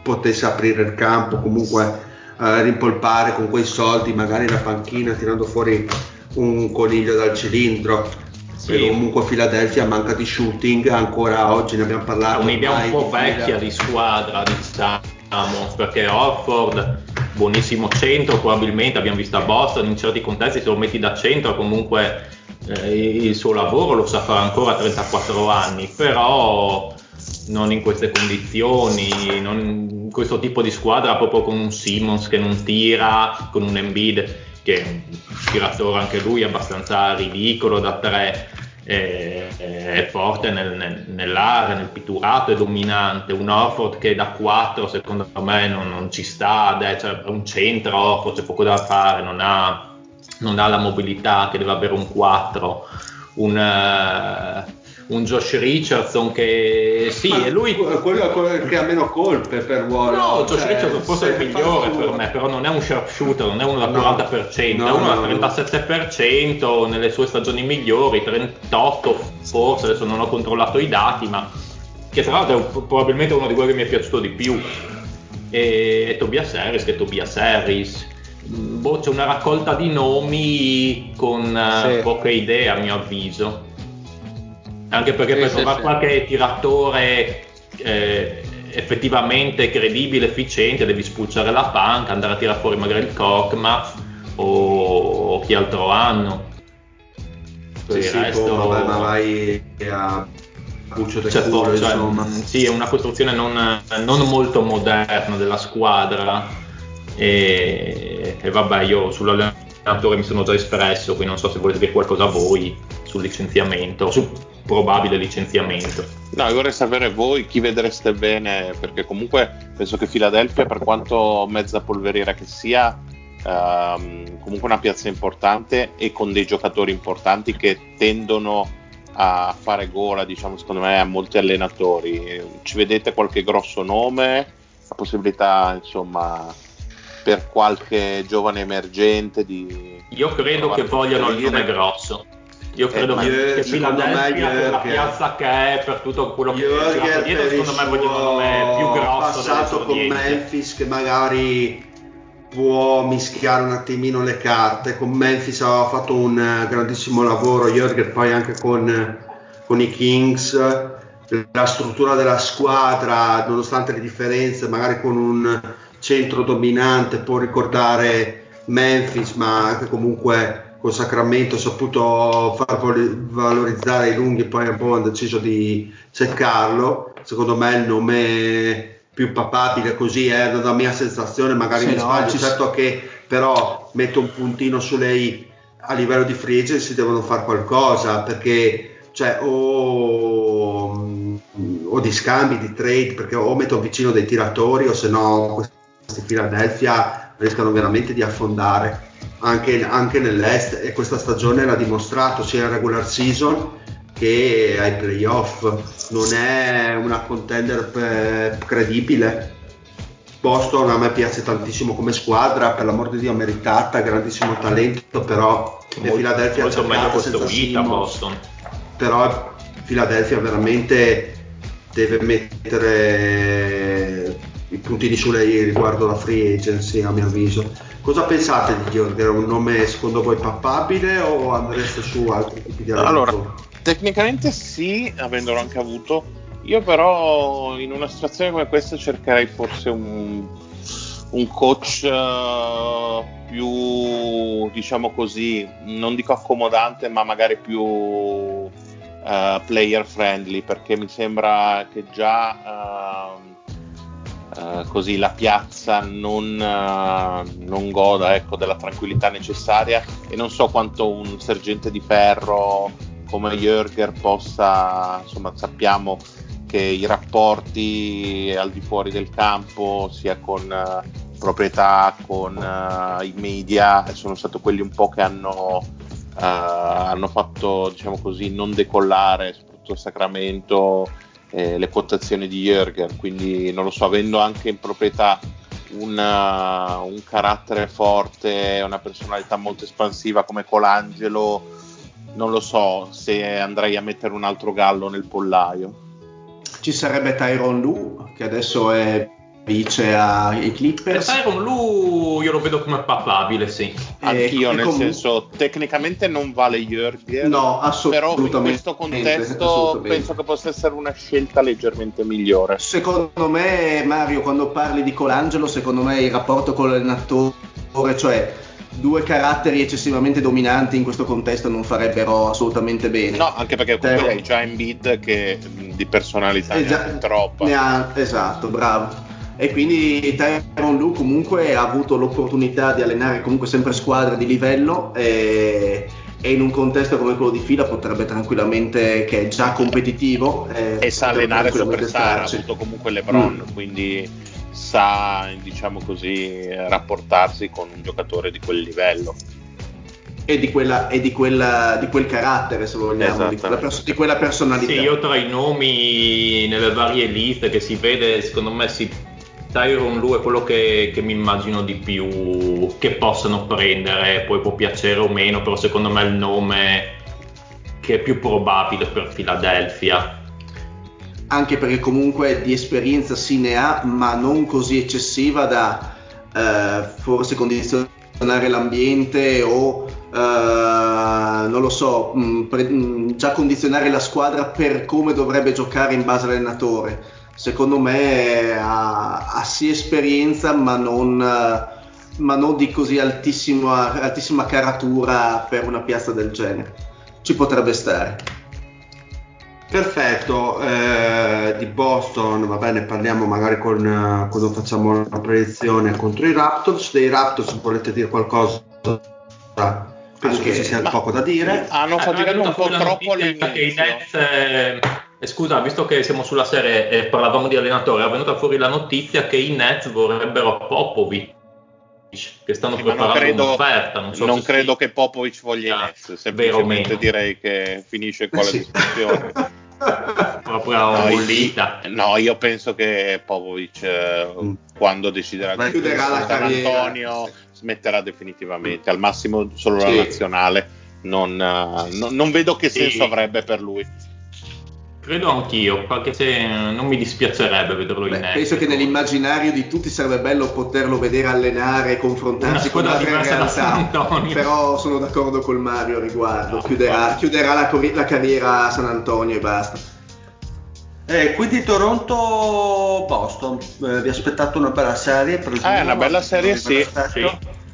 potesse aprire il campo, comunque eh, rimpolpare con quei soldi magari la panchina tirando fuori un coniglio dal cilindro. Sì. comunque Philadelphia manca di shooting, ancora oggi ne abbiamo parlato. È un'idea un po' vecchia di squadra, diciamo, perché Orford, buonissimo centro, probabilmente abbiamo visto a Boston, in certi contesti se lo metti da centro comunque eh, il suo lavoro lo sa fare ancora a 34 anni, però non in queste condizioni, non questo tipo di squadra proprio con un Simmons che non tira, con un Embiid che è un tiratore anche lui abbastanza ridicolo da tre, è, è forte nel, nel, nell'area, nel pitturato, è dominante, un Orford che da 4 secondo me non, non ci sta, cioè, è un centro Orford, c'è poco da fare, non ha, non ha la mobilità che deve avere un 4, un... Uh, un Josh Richardson che sì, Ma è lui quello, quello, che ha meno colpe per Warren. No, Josh cioè, Richardson forse è il migliore per me, però non è un sharpshooter, non è uno da no, 40%, no, è uno no, da 37% nelle sue stagioni migliori, 38 forse, adesso non ho controllato i dati, ma che tra l'altro è probabilmente uno di quelli che mi è piaciuto di più. E, e Tobias Harris, che è Tobias Harris. Boh, c'è una raccolta di nomi con sì. uh, poche idee a mio avviso anche perché sì, per trovare sì, qualche tiratore eh, effettivamente credibile, efficiente, devi spulciare la panca, andare a tirare fuori magari il Korkmaz o, o chi altro hanno. Per il resto... vabbè, ma vai a Puccio del cioè, culo, cioè, insomma. Sì, è una costruzione non, non molto moderna della squadra e, e vabbè, io sull'allenatore mi sono già espresso, quindi non so se volete dire qualcosa a voi sul licenziamento, su probabile licenziamento. No, io vorrei sapere voi chi vedreste bene, perché comunque penso che Philadelphia, per quanto mezza polveriera che sia, ehm, comunque una piazza importante e con dei giocatori importanti che tendono a fare gola, diciamo, secondo me, a molti allenatori. Ci vedete qualche grosso nome? La possibilità, insomma, per qualche giovane emergente di... Io credo che vogliano il nome grosso io eh, credo eh, che Philadelphia per la piazza che è per tutto quello che è dietro secondo me vogliono nome più grosso passato con Memphis che magari può mischiare un attimino le carte. Con Memphis aveva fatto un grandissimo lavoro Jürgen poi anche con, con i Kings. La struttura della squadra nonostante le differenze magari con un centro dominante può ricordare Memphis ma anche comunque con Sacramento ha saputo far valorizzare i lunghi, poi un po' hanno deciso di seccarlo. Secondo me il nome più papabile così è la mia sensazione, magari sì, mi no, sbaglio, certo che però metto un puntino su lei a livello di free agency devono fare qualcosa perché cioè o, o, di scambi, di trade, perché o metto vicino dei tiratori o se no questi Philadelphia rischiano veramente di affondare anche, anche nell'est e questa stagione l'ha dimostrato sia in regular season che ai playoff non è una contender credibile Boston a me piace tantissimo come squadra, per l'amor di Dio meritata, grandissimo talento, però molto, Philadelphia molto meglio costruita Boston. Però Philadelphia veramente deve mettere i puntini sulle i riguardo la free agency a mio avviso. Cosa pensate di Gheorghe? È un nome secondo voi papabile o andreste su altri tipi di Allora, tecnicamente sì, avendolo anche avuto io però in una situazione come questa cercherei forse un, un coach uh, più, diciamo così, non dico accomodante, ma magari più uh, player friendly, perché mi sembra che già uh, così la piazza non, non goda ecco, della tranquillità necessaria e non so quanto un sergente di ferro come Jürger possa, insomma, sappiamo che i rapporti al di fuori del campo, sia con uh, proprietà, con uh, i media, sono stati quelli un po' che hanno, uh, hanno fatto, diciamo così, non decollare, soprattutto Sacramento, eh, le quotazioni di Jürgen. Quindi non lo so, avendo anche in proprietà una, un carattere forte, una personalità molto espansiva come Colangelo, non lo so se andrei a mettere un altro gallo nel pollaio ci sarebbe Tyron Lu che adesso è vice ai Clippers. E Tyron Lu io lo vedo come papabile, sì. Anch'io, nel com- senso, tecnicamente non vale Jürgen. No, assolutamente. Però in questo contesto penso che possa essere una scelta leggermente migliore. Secondo me, Mario, quando parli di Colangelo, secondo me il rapporto con l'allenatore, cioè due caratteri eccessivamente dominanti in questo contesto non farebbero assolutamente bene. No, anche perché comunque hai già Embiid che di personalità è già, ne ha troppa. Ne ha, esatto, bravo. E quindi Tyron Lu comunque ha avuto l'opportunità di allenare comunque sempre squadre di livello e, e in un contesto come quello di fila potrebbe tranquillamente, che è già competitivo, eh, e sa allenare superstar, ha avuto comunque LeBron, mm. quindi sa, diciamo così, rapportarsi con un giocatore di quel livello. E di, quella, e di, quella, di quel carattere, se vogliamo, di quella, pers- di quella, personalità. Sì, io tra i nomi nelle varie liste che si vede, secondo me si Tyron Lu è quello che, che, mi immagino di più che possano prendere, poi può piacere o meno, però secondo me è il nome che è più probabile per Philadelphia anche perché comunque di esperienza si ne ha, ma non così eccessiva da eh, forse condizionare l'ambiente o eh, non lo so, mh, mm, pre- mh, mm, già condizionare la squadra per come dovrebbe giocare in base all'allenatore. Secondo me ha, ha sì esperienza, ma non, ma non di così altissima, altissima caratura per una piazza del genere. Ci potrebbe stare. Perfetto, eh, di Boston, va bene, parliamo magari con, quando facciamo la proiezione contro i Raptors. Dei Raptors volete dire qualcosa? Penso che ci sia poco da dire. Hanno eh, faticato un po' troppo all'inizio. Nets, eh, scusa, visto che siamo sulla serie e parlavamo di allenatore, è venuta fuori la notizia che i Nets vorrebbero Popovic che stanno sì, preparando non credo, un'offerta. Non, so non credo sia... che Popovic voglia ah, Nets, semplicemente direi che finisce qua sì. la discussione. proprio no, bollita. No, io penso che Popovic eh, mm. quando deciderà di chiuderà la San Antonio smetterà definitivamente, al massimo solo sì. la nazionale. Non, uh, no, non vedo che senso sì. avrebbe per lui. Credo anch'io, perché se non mi dispiacerebbe vederlo Beh, in. Penso che nell'immaginario di tutti sarebbe bello poterlo vedere allenare e confrontarsi con altre realtà. Però sono d'accordo col Mario a riguardo. No, chiuderà, chiuderà la, la, carriera a San Antonio e basta. Eh, quindi Toronto-Boston, eh, vi aspettate una bella serie? Presumo, eh, una bella serie, sì. sì.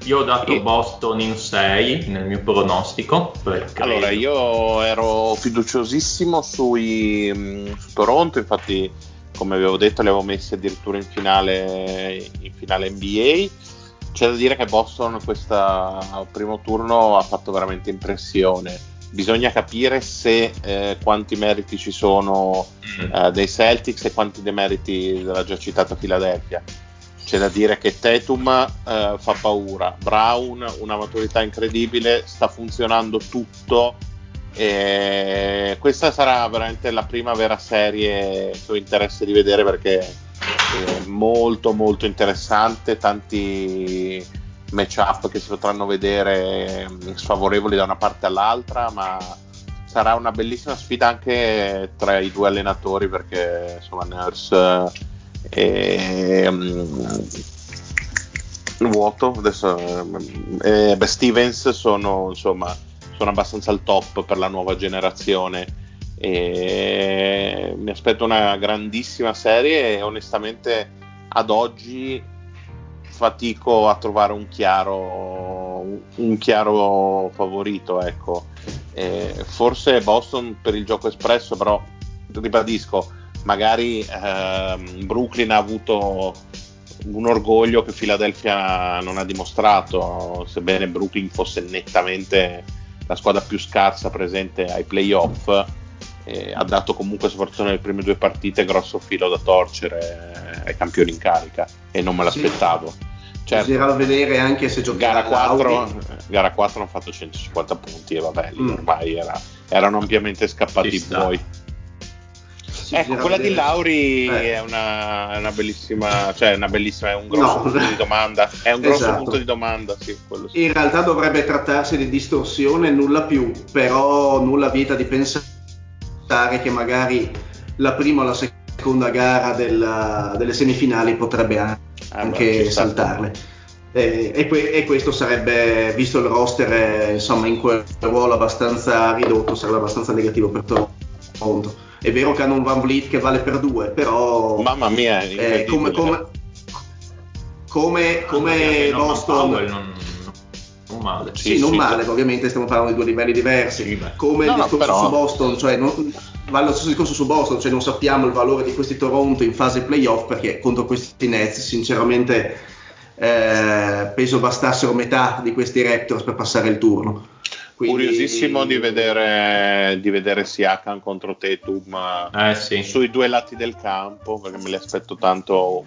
Io ho dato e... Boston in 6 nel mio pronostico. Allora, io ero fiduciosissimo sui, mm, su Toronto, infatti, come avevo detto, li avevo messi addirittura in finale, in finale NBA. C'è da dire che Boston questo primo turno ha fatto veramente impressione. bisogna capire se eh, quanti meriti ci sono mm. eh, dei Celtics e quanti demeriti della già citata Philadelphia. C'è da dire che Tatum eh, fa paura, Brown una maturità incredibile, sta funzionando tutto. E questa sarà veramente la prima vera serie che ho interesse di vedere perché è molto molto interessante, tanti matchup che si potranno vedere mm, sfavorevoli da una parte all'altra, ma sarà una bellissima sfida anche tra i due allenatori perché insomma Nurse e um, vuoto adesso eh, beh, Stevens sono insomma sono abbastanza al top per la nuova generazione e mi aspetto una grandissima serie e onestamente ad oggi fatico a trovare un chiaro, un chiaro favorito. Ecco. Eh, forse Boston per il gioco espresso, però ribadisco, magari ehm, Brooklyn ha avuto un orgoglio che Philadelphia non ha dimostrato, sebbene Brooklyn fosse nettamente la squadra più scarsa presente ai playoff. Eh, ha dato comunque, soprattutto nelle prime due partite, grosso filo da torcere ai campioni in carica e non me l'aspettavo. Sì. Certo. Bisognerà vedere anche se giocare gara 4, gara 4 hanno fatto 150 punti e vabbè, lì mm. ormai era, erano ampiamente scappati i buoi. ecco, quella vedere. di Lauri eh. è, una, è, una, bellissima, cioè una bellissima, è un grosso no. punto di domanda. È un grosso esatto. punto di domanda, sì, sì. In realtà dovrebbe trattarsi di distorsione, nulla più, però nulla vieta di pensare che magari la prima o la seconda gara della, delle semifinali potrebbe anche anche beh, saltarle. E, e, que- e, questo sarebbe, visto il roster eh, insomma, in quel ruolo abbastanza ridotto, sarebbe abbastanza negativo per Toronto. È vero che hanno un Van Vliet che vale per due, però... Mamma mia, eh, come, come, come, come ah, Boston... Non, non, non male. Sì, sì non sì, male, sì. ovviamente stiamo parlando di due livelli diversi. come no, il discorso no, però... su Boston, cioè non, vale lo stesso discorso su Boston, cioè non sappiamo il valore di questi Toronto in fase playoff perché contro questi Nets sinceramente eh, penso bastassero metà di questi Raptors per passare il turno. Quindi... Curiosissimo di vedere, di vedere Siakam contro Tatum eh, sì. sui due lati del campo perché me li aspetto tanto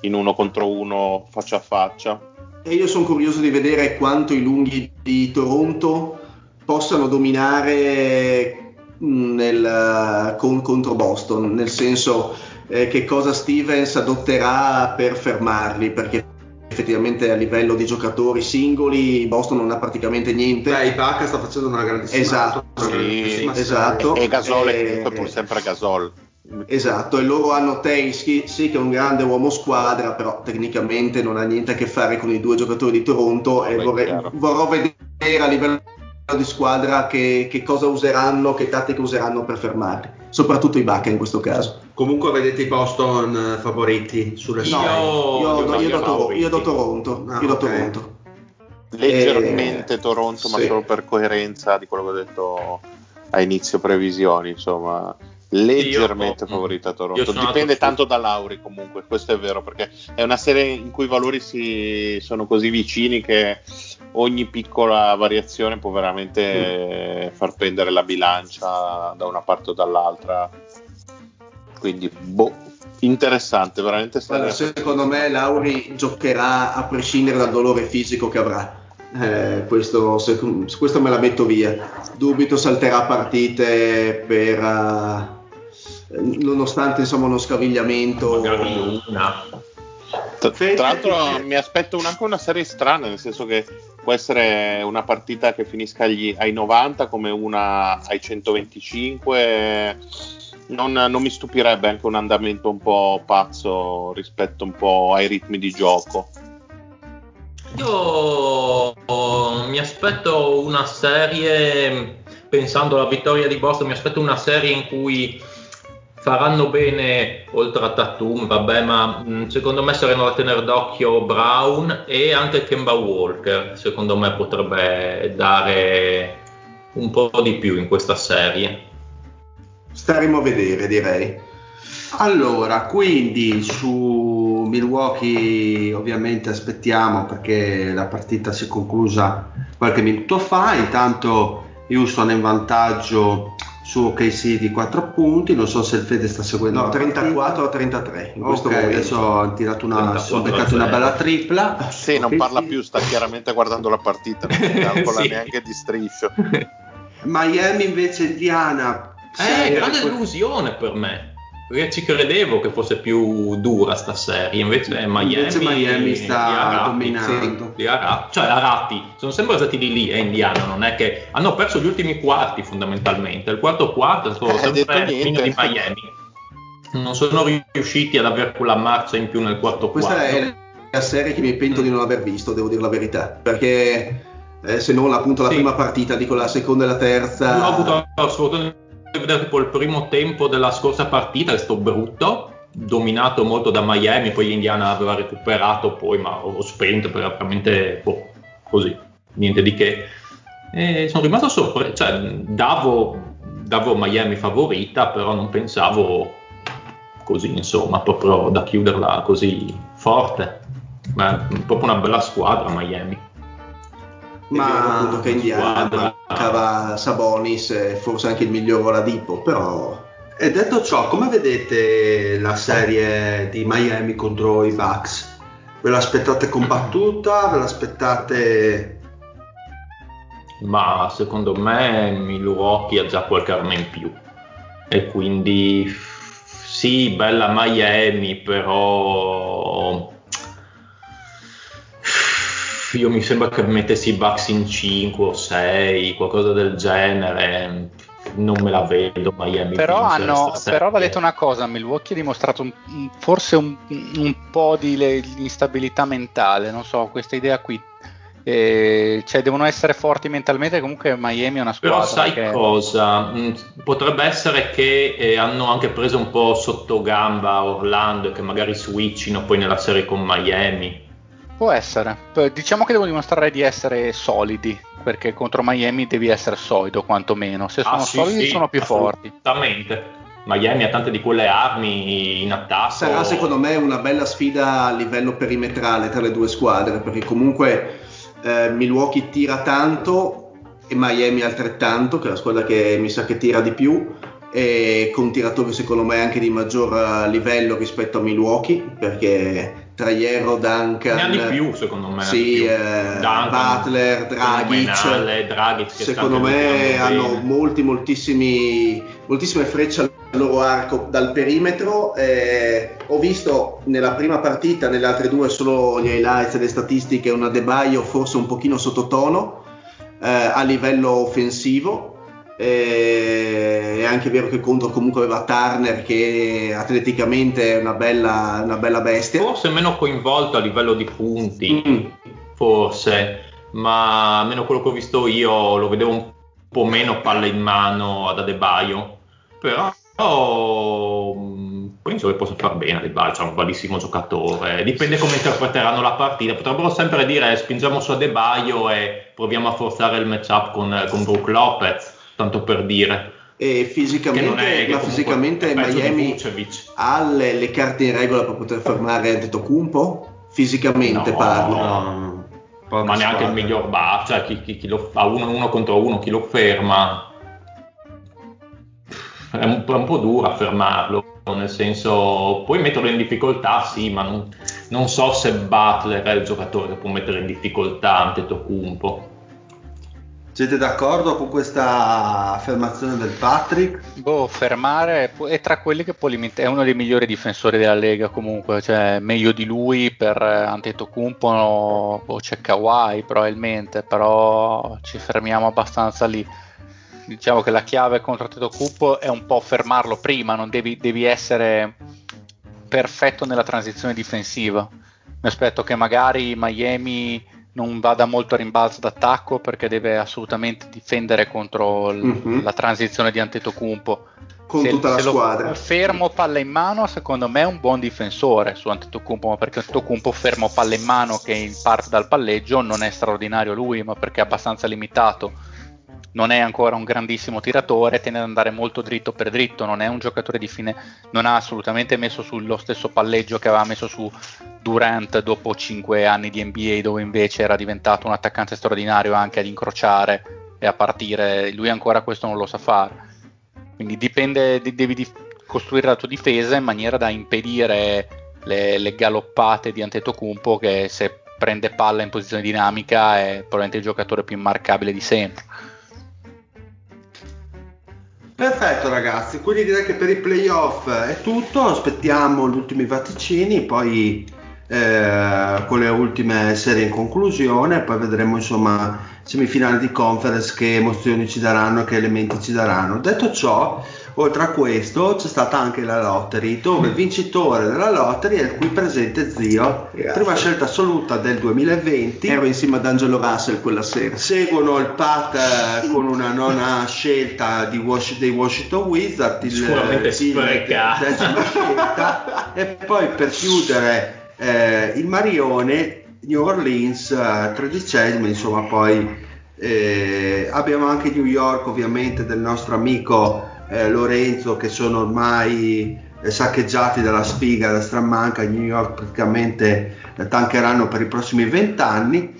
in uno contro uno faccia a faccia. E io sono curioso di vedere quanto i lunghi di Toronto possano dominare nel, con, contro Boston, nel senso eh, che cosa Stevens adotterà per fermarli, perché effettivamente a livello di giocatori singoli Boston non ha praticamente niente. Beh, Ibaka sta facendo una grandissima Esatto, sì, esatto. E, Gasol è eh, pur sempre Gasol. Esatto, e loro hanno Teinsky, sì che è un grande uomo squadra, però tecnicamente non ha niente a che fare con i due giocatori di Toronto e vorrei, vorrò vedere a livello di squadra che, che, cosa useranno, che tattiche useranno per fermarli, soprattutto i Bacca in questo caso. Comunque vedete i Boston eh, favoriti sulle no, io, io, io, io, do, Toronto, io do Toronto. Ah, io do okay. Toronto. Leggermente eh, Toronto, ma sì. solo per coerenza di quello che ho detto a inizio previsioni, insomma leggermente io, favorita Toronto. Dipende tanto da Lauri comunque, questo è vero, perché è una serie in cui i valori si, sono così vicini che ogni piccola variazione può veramente mm. far pendere la bilancia da una parte o dall'altra. Quindi, boh, interessante, veramente. Allora, secondo me Lauri giocherà a prescindere dal dolore fisico che avrà. Eh, questo, se, questo me la metto via. Dubito salterà partite per... Uh, nonostante insomma uno scavigliamento. Magari una. Tra, tra l'altro mi aspetto anche una serie strana, nel senso che può essere una partita che finisca agli, ai 90 come una ai 125. Non, non, mi stupirebbe anche un andamento un po' pazzo rispetto un po' ai ritmi di gioco. Io oh, mi aspetto una serie, pensando alla vittoria di Boston, mi aspetto una serie in cui faranno bene oltre a Tatum, vabbè, ma mm, secondo me saranno da tenere d'occhio Brown e anche Kemba Walker, secondo me potrebbe dare un po' di più in questa serie. Staremo a vedere, direi. Allora, quindi su Milwaukee ovviamente aspettiamo perché la partita si è conclusa qualche minuto fa, intanto Houston è in vantaggio su OKC di 4 punti, non so se il Fede sta seguendo. No, 34 a 33. In questo okay, adesso hanno tirato una, sono beccato una bella tripla. Sì, non parla più, sta chiaramente guardando la partita, non calcola sì. neanche di striscio. Miami invece Indiana. Eh, grande delusione per me. Perché ci credevo che fosse più dura sta serie, invece Miami, invece Miami sta dominando. Sì, Arati, cioè Arati, sono sempre stati di lì, è indiano, non è che hanno perso gli ultimi quarti fondamentalmente. Il quarto quarto è stato eh, sempre il fine di Miami. Non sono riusciti ad avere quella marcia in più nel quarto Questa quarto. Questa è la serie che mi pento di non aver visto, devo dire la verità, perché eh, se non appunto la sì. prima partita, dico la seconda e la terza. Io ho avuto assolutamente vedere tipo il primo tempo della scorsa partita, è stato brutto, dominato molto da Miami, poi l'Indiana aveva recuperato poi, ma ho spento perché veramente boh, così, niente di che. E sono rimasto sorpreso, cioè davo, davo Miami favorita, però non pensavo così, insomma, proprio da chiuderla così forte. Ma è proprio una bella squadra Miami ma appunto che Indiana mancava Sabonis e forse anche il miglior Oladipo però e detto ciò come vedete la serie di Miami contro i Bucks? Ve l'aspettate combattuta? Ve l'aspettate ma secondo me Milwaukee ha già qualche arma in più. E quindi sì bella Miami però io mi sembra che mettessi i Bucks in 5 o 6, qualcosa del genere. Non me la vedo Miami. Però, hanno, però va detto una cosa: Milwaukee ha dimostrato un, forse un, un, po' di le, instabilità mentale. Non so, questa idea qui. Eh, cioè, devono essere forti mentalmente. Comunque, Miami è una squadra. Però, sai che... cosa? Mm, potrebbe essere che eh, hanno anche preso un po' sotto gamba Orlando e che magari switchino poi nella serie con Miami Può essere. Diciamo che devo dimostrare di essere solidi, perché contro Miami devi essere solido quantomeno. Se sono ah, sì, solidi sì, sono più forti. Esattamente. Miami ha tante di quelle armi in attacco. Sarà secondo me una bella sfida a livello perimetrale tra le due squadre, perché comunque eh, Milwaukee tira tanto e Miami altrettanto, che è la squadra che mi sa che tira di più e con un tiratore secondo me anche di maggior livello rispetto a Milwaukee perché tra Hierro, Duncan. Ne ha di più secondo me sì, eh, Butler, Dragic, Dragic secondo me hanno molti moltissimi moltissime frecce al loro arco dal perimetro. Eh, ho visto nella prima partita nelle altre due solo gli highlights e le statistiche una De Baio forse un pochino sottotono eh, a livello offensivo è anche vero che contro comunque aveva Turner che atleticamente è una bella, una bella bestia. Forse meno coinvolto a livello di punti, mm. forse, ma almeno quello che ho visto io lo vedevo un po' meno palle in mano ad Adebaio, però mm, penso che possa far bene Adebaio, è un bellissimo giocatore, dipende come interpreteranno la partita, potrebbero sempre dire spingiamo su Adebaio e proviamo a forzare il matchup con, con Brook Lopez tanto per dire. E fisicamente, ma fisicamente Miami ha le, le, carte in regola per poter fermare Antetokounmpo? Fisicamente no, parlo. No, ma neanche il miglior bar, cioè chi, chi, chi lo fa uno, uno, contro uno, chi lo ferma. È un, è un, po' dura fermarlo, nel senso puoi metterlo in difficoltà, sì, ma non, non so se Butler è il giocatore che può mettere in difficoltà Antetokounmpo. Siete d'accordo con questa affermazione del Patrick? Boh, fermare è tra quelli che può limitare, è uno dei migliori difensori della Lega comunque, cioè meglio di lui per Antetokounmpo no, boh, c'è Kawhi probabilmente, però ci fermiamo abbastanza lì. Diciamo che la chiave contro Antetokounmpo è un po' fermarlo prima, non devi, devi essere perfetto nella transizione difensiva. Mi aspetto che magari Miami non vada molto a rimbalzo d'attacco perché deve assolutamente difendere contro l- mm-hmm. la transizione di Antetokounmpo. Con se, tutta la squadra. Fermo palla in mano, secondo me è un buon difensore su Antetokounmpo, ma perché Antetokounmpo fermo palla in mano che parte dal palleggio non è straordinario lui, ma perché è abbastanza limitato non è ancora un grandissimo tiratore, tende ad andare molto dritto per dritto, non è un giocatore di fine, non ha assolutamente messo sullo stesso palleggio che aveva messo su Durant dopo 5 anni di NBA dove invece era diventato un attaccante straordinario anche ad incrociare e a partire, lui ancora questo non lo sa fare. Quindi dipende, devi di costruire la tua difesa in maniera da impedire le, le galoppate di Antetokounmpo che se prende palla in posizione dinamica è probabilmente il giocatore più immarcabile di sempre. Perfetto ragazzi, quindi direi che per i playoff è tutto, aspettiamo gli ultimi vaticini, poi eh, con le ultime serie in conclusione, poi vedremo insomma semifinali di conference che emozioni ci daranno e che elementi ci daranno. Detto ciò, oltre a questo c'è stata anche la lottery dove il vincitore della lottery è il qui presente zio, Grazie. prima scelta assoluta del 2020. Ero insieme ad Angelo Russell quella sera. Seguono il Pat eh, con una nona scelta Was- dei Washington Wizards, il, sicuramente scelta e poi per chiudere eh, il Marione New Orleans eh, tredicesimo insomma poi eh, abbiamo anche New York ovviamente del nostro amico eh, Lorenzo che sono ormai eh, saccheggiati dalla sfiga da Stramanca. New York praticamente eh, tancheranno per i prossimi vent'anni.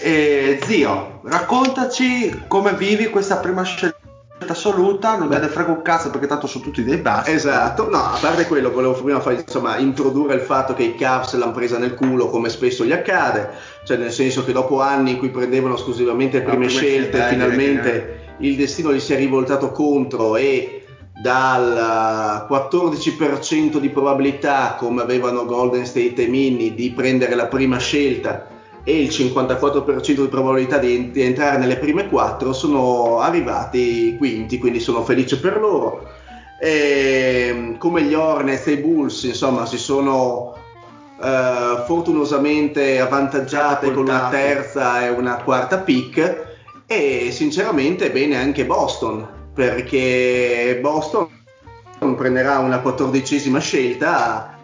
E zio raccontaci come vivi questa prima scelta assoluta, non me ne frega un cazzo perché tanto sono tutti dei bassi. Esatto, no, a parte quello, volevo prima fare, insomma, introdurre il fatto che i Cavs l'hanno presa nel culo come spesso gli accade, cioè nel senso che dopo anni in cui prendevano esclusivamente prime no, scelte, finalmente il destino gli si è rivoltato contro e dal 14% di probabilità come avevano Golden State e Mini di prendere la prima scelta e il 54% di probabilità di, di, entrare nelle prime quattro sono arrivati quinti, quindi sono felice per loro. E, come gli Hornets e i Bulls, insomma, si sono uh, fortunosamente avvantaggiate con una terza e una quarta pick e sinceramente bene anche Boston, perché Boston prenderà una quattordicesima scelta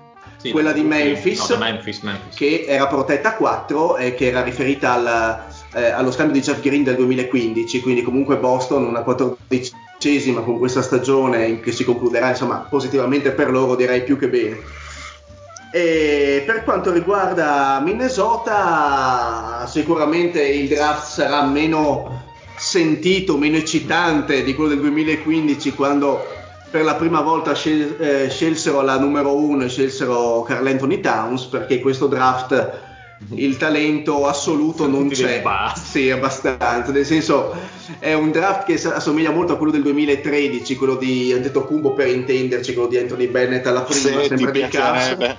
sì, quella di Memphis, no, Memphis, Memphis, che era protetta a 4 e che era riferita al, eh, allo scambio di Jeff Green del 2015, quindi comunque Boston una quattordicesima con questa stagione che si concluderà insomma positivamente per loro direi più che bene. E per quanto riguarda Minnesota, sicuramente il draft sarà meno sentito, meno eccitante di quello del 2015 quando per la prima volta scel- eh, scelsero la numero uno e scelsero Carl Anthony Towns perché questo draft il talento assoluto non c'è. Sì, abbastanza. Nel senso, è un draft che assomiglia molto a quello del 2013, quello di Antetokounmpo per intenderci, quello di Anthony Bennett alla prima, sì, sempre di cazzo.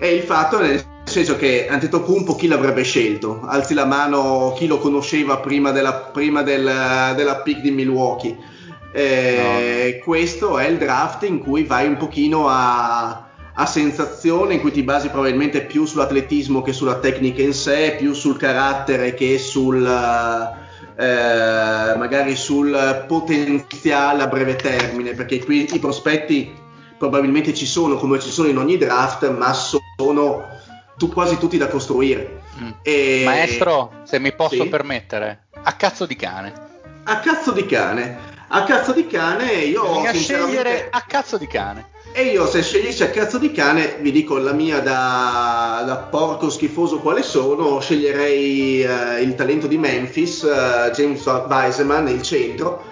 E il fatto nel senso che Antetokounmpo chi l'avrebbe scelto? Alzi la mano chi lo conosceva prima della, prima del, della pick di Milwaukee eh, no. Questo è il draft in cui vai un pochino a, a, sensazione, in cui ti basi probabilmente più sull'atletismo che sulla tecnica in sé, più sul carattere che sul, eh, magari sul potenziale a breve termine, perché qui i prospetti probabilmente ci sono come ci sono in ogni draft, ma sono tu, quasi tutti da costruire. Mm. E... Maestro, se mi posso sì? permettere, a cazzo di cane. A cazzo di cane. A cazzo di cane io Bisogna scegliere a cazzo di cane. E io se scegliessi a cazzo di cane, vi dico la mia da, da porco schifoso quale sono, sceglierei uh, il talento di Memphis, uh, James Wiseman, il centro,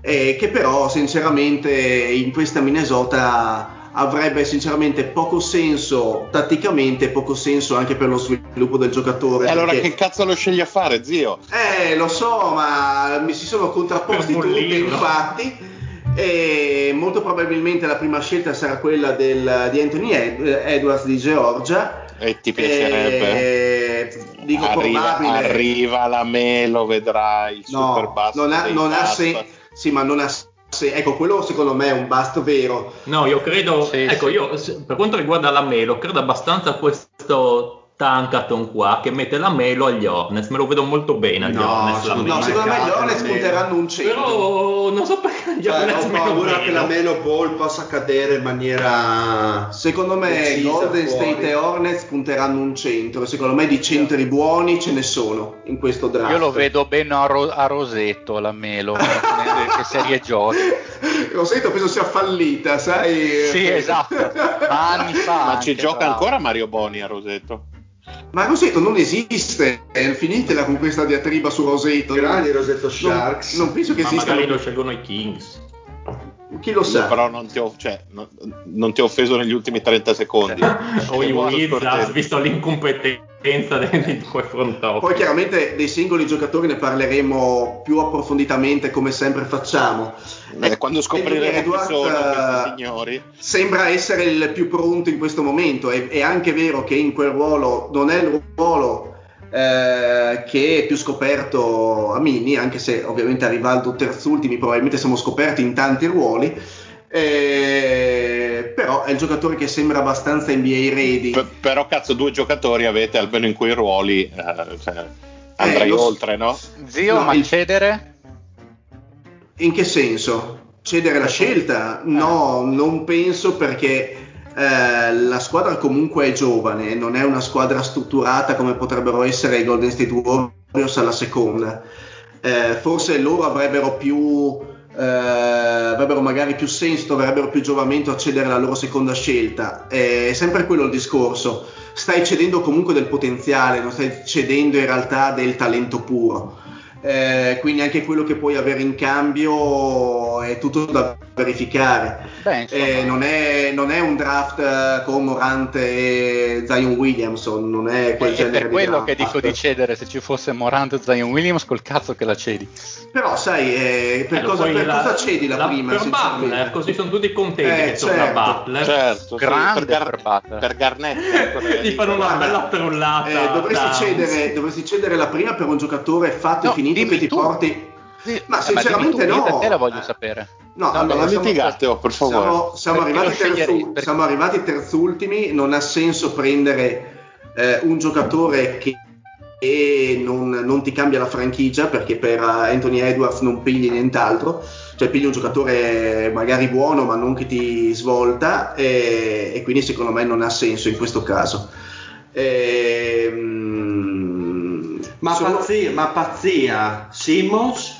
eh, che però sinceramente in questa Minnesota avrebbe sinceramente poco senso tatticamente, poco senso anche per lo sviluppo del giocatore. E allora che cazzo lo scegli a fare, zio? Eh, lo so, ma mi si sono contrapposti tutti, infatti. E molto probabilmente la prima scelta sarà quella del, di Anthony Ed, Edwards di Georgia. E ti piacerebbe? E, dico arriva, probabile. Arriva la Melo, vedrai il no, super basso. Non ha, non ha sen- sì, ma non ha sì, ecco, quello secondo me è un bust vero. No, io credo, sì, ecco, sì. io per quanto riguarda la Melo, credo abbastanza a questo Tankaton qua che mette la Melo agli Hornets, me lo vedo molto bene agli no, Hornets. Secondo, no, secondo me gli Hornets punteranno un centro. Però non so perché gli cioè, Hornets ho paura che la Melo Ball possa cadere in maniera Secondo me Golden fuori. State e Hornets punteranno un centro, secondo me di centri buoni ce ne sono in questo draft. Io lo vedo bene a, ro- a Rosetto la Melo, che serie giochi. Rosetto penso sia fallita, sai? Sì, esatto. Ma anni fa. Ma ci gioca ancora Mario Boni a Rosetto? Ma Roseto non esiste, è finitela con questa diatriba su Roseto. Grandi Roseto Sharks. Non, non penso che Ma esista. magari lo scelgono i Kings. Chi lo sa? Però non ti, ho, cioè, non, non ti ho offeso negli ultimi 30 secondi. o i Molto Wizards, visto l'incompetenza dei, di quei front office. Poi chiaramente dei singoli giocatori ne parleremo più approfonditamente come sempre facciamo. Eh, quando scopriremo chi Edward, sono eh, questi signori. Sembra essere il più pronto in questo momento. È, è anche vero che in quel ruolo non è il ruolo eh, che è più scoperto a Mini, anche se ovviamente a Rivaldo terzultimi probabilmente siamo scoperti in tanti ruoli. eh, però è il giocatore che sembra abbastanza NBA ready. P- però cazzo, due giocatori avete almeno in quei ruoli. eh, cioè, andrei so. oltre, no? Zio, No, ma il- cedere? In che senso? Cedere la scelta? No, non penso perché eh, la squadra comunque è giovane, non è una squadra strutturata come potrebbero essere i Golden State Warriors alla seconda. Eh, forse loro avrebbero più eh, avrebbero magari più senso, dovrebbero più giovamento a cedere la loro seconda scelta. Eh, È sempre quello il discorso. Stai cedendo comunque del potenziale, non stai cedendo in realtà del talento puro. Eh, quindi anche quello che puoi avere in cambio è tutto da verificare. Beh, Eh, non, è, non è un draft eh, con Morante e Zion Williamson, non è quel è genere per quello di che draft. dico di cedere, se ci fosse Morant e Zion Williams, col cazzo che la cedi. Però sai, eh, per, Eh, cosa, per la- cosa cedi la, prima? Per sinceramente? Butler, così sono tutti contenti Eh, che certo. Butler. Certo, sì, Grande per, per Butler. per Garnett. ecco, Gli fanno una bella trollata. Eh, dovresti, cedere, dovresti cedere la prima per un giocatore fatto No, e finito dimmi che ti tu. porti. Sì, Ma eh, sinceramente dimmi tu, no. Io la voglio Eh. sapere. No, No, allora siamo- litigate, oh, per favore. Siamo, siamo arrivati terzu- Perché- siamo arrivati terzultimi, non ha senso prendere eh, un giocatore che non, non ti cambia la franchigia perché per eh, Anthony Edwards non pigli nient'altro, cioè pigli un giocatore magari buono ma non che ti svolta e, e quindi secondo me non ha senso in questo caso. Ehm, Ma, sono- pazzia, ma pazzia, Simmons,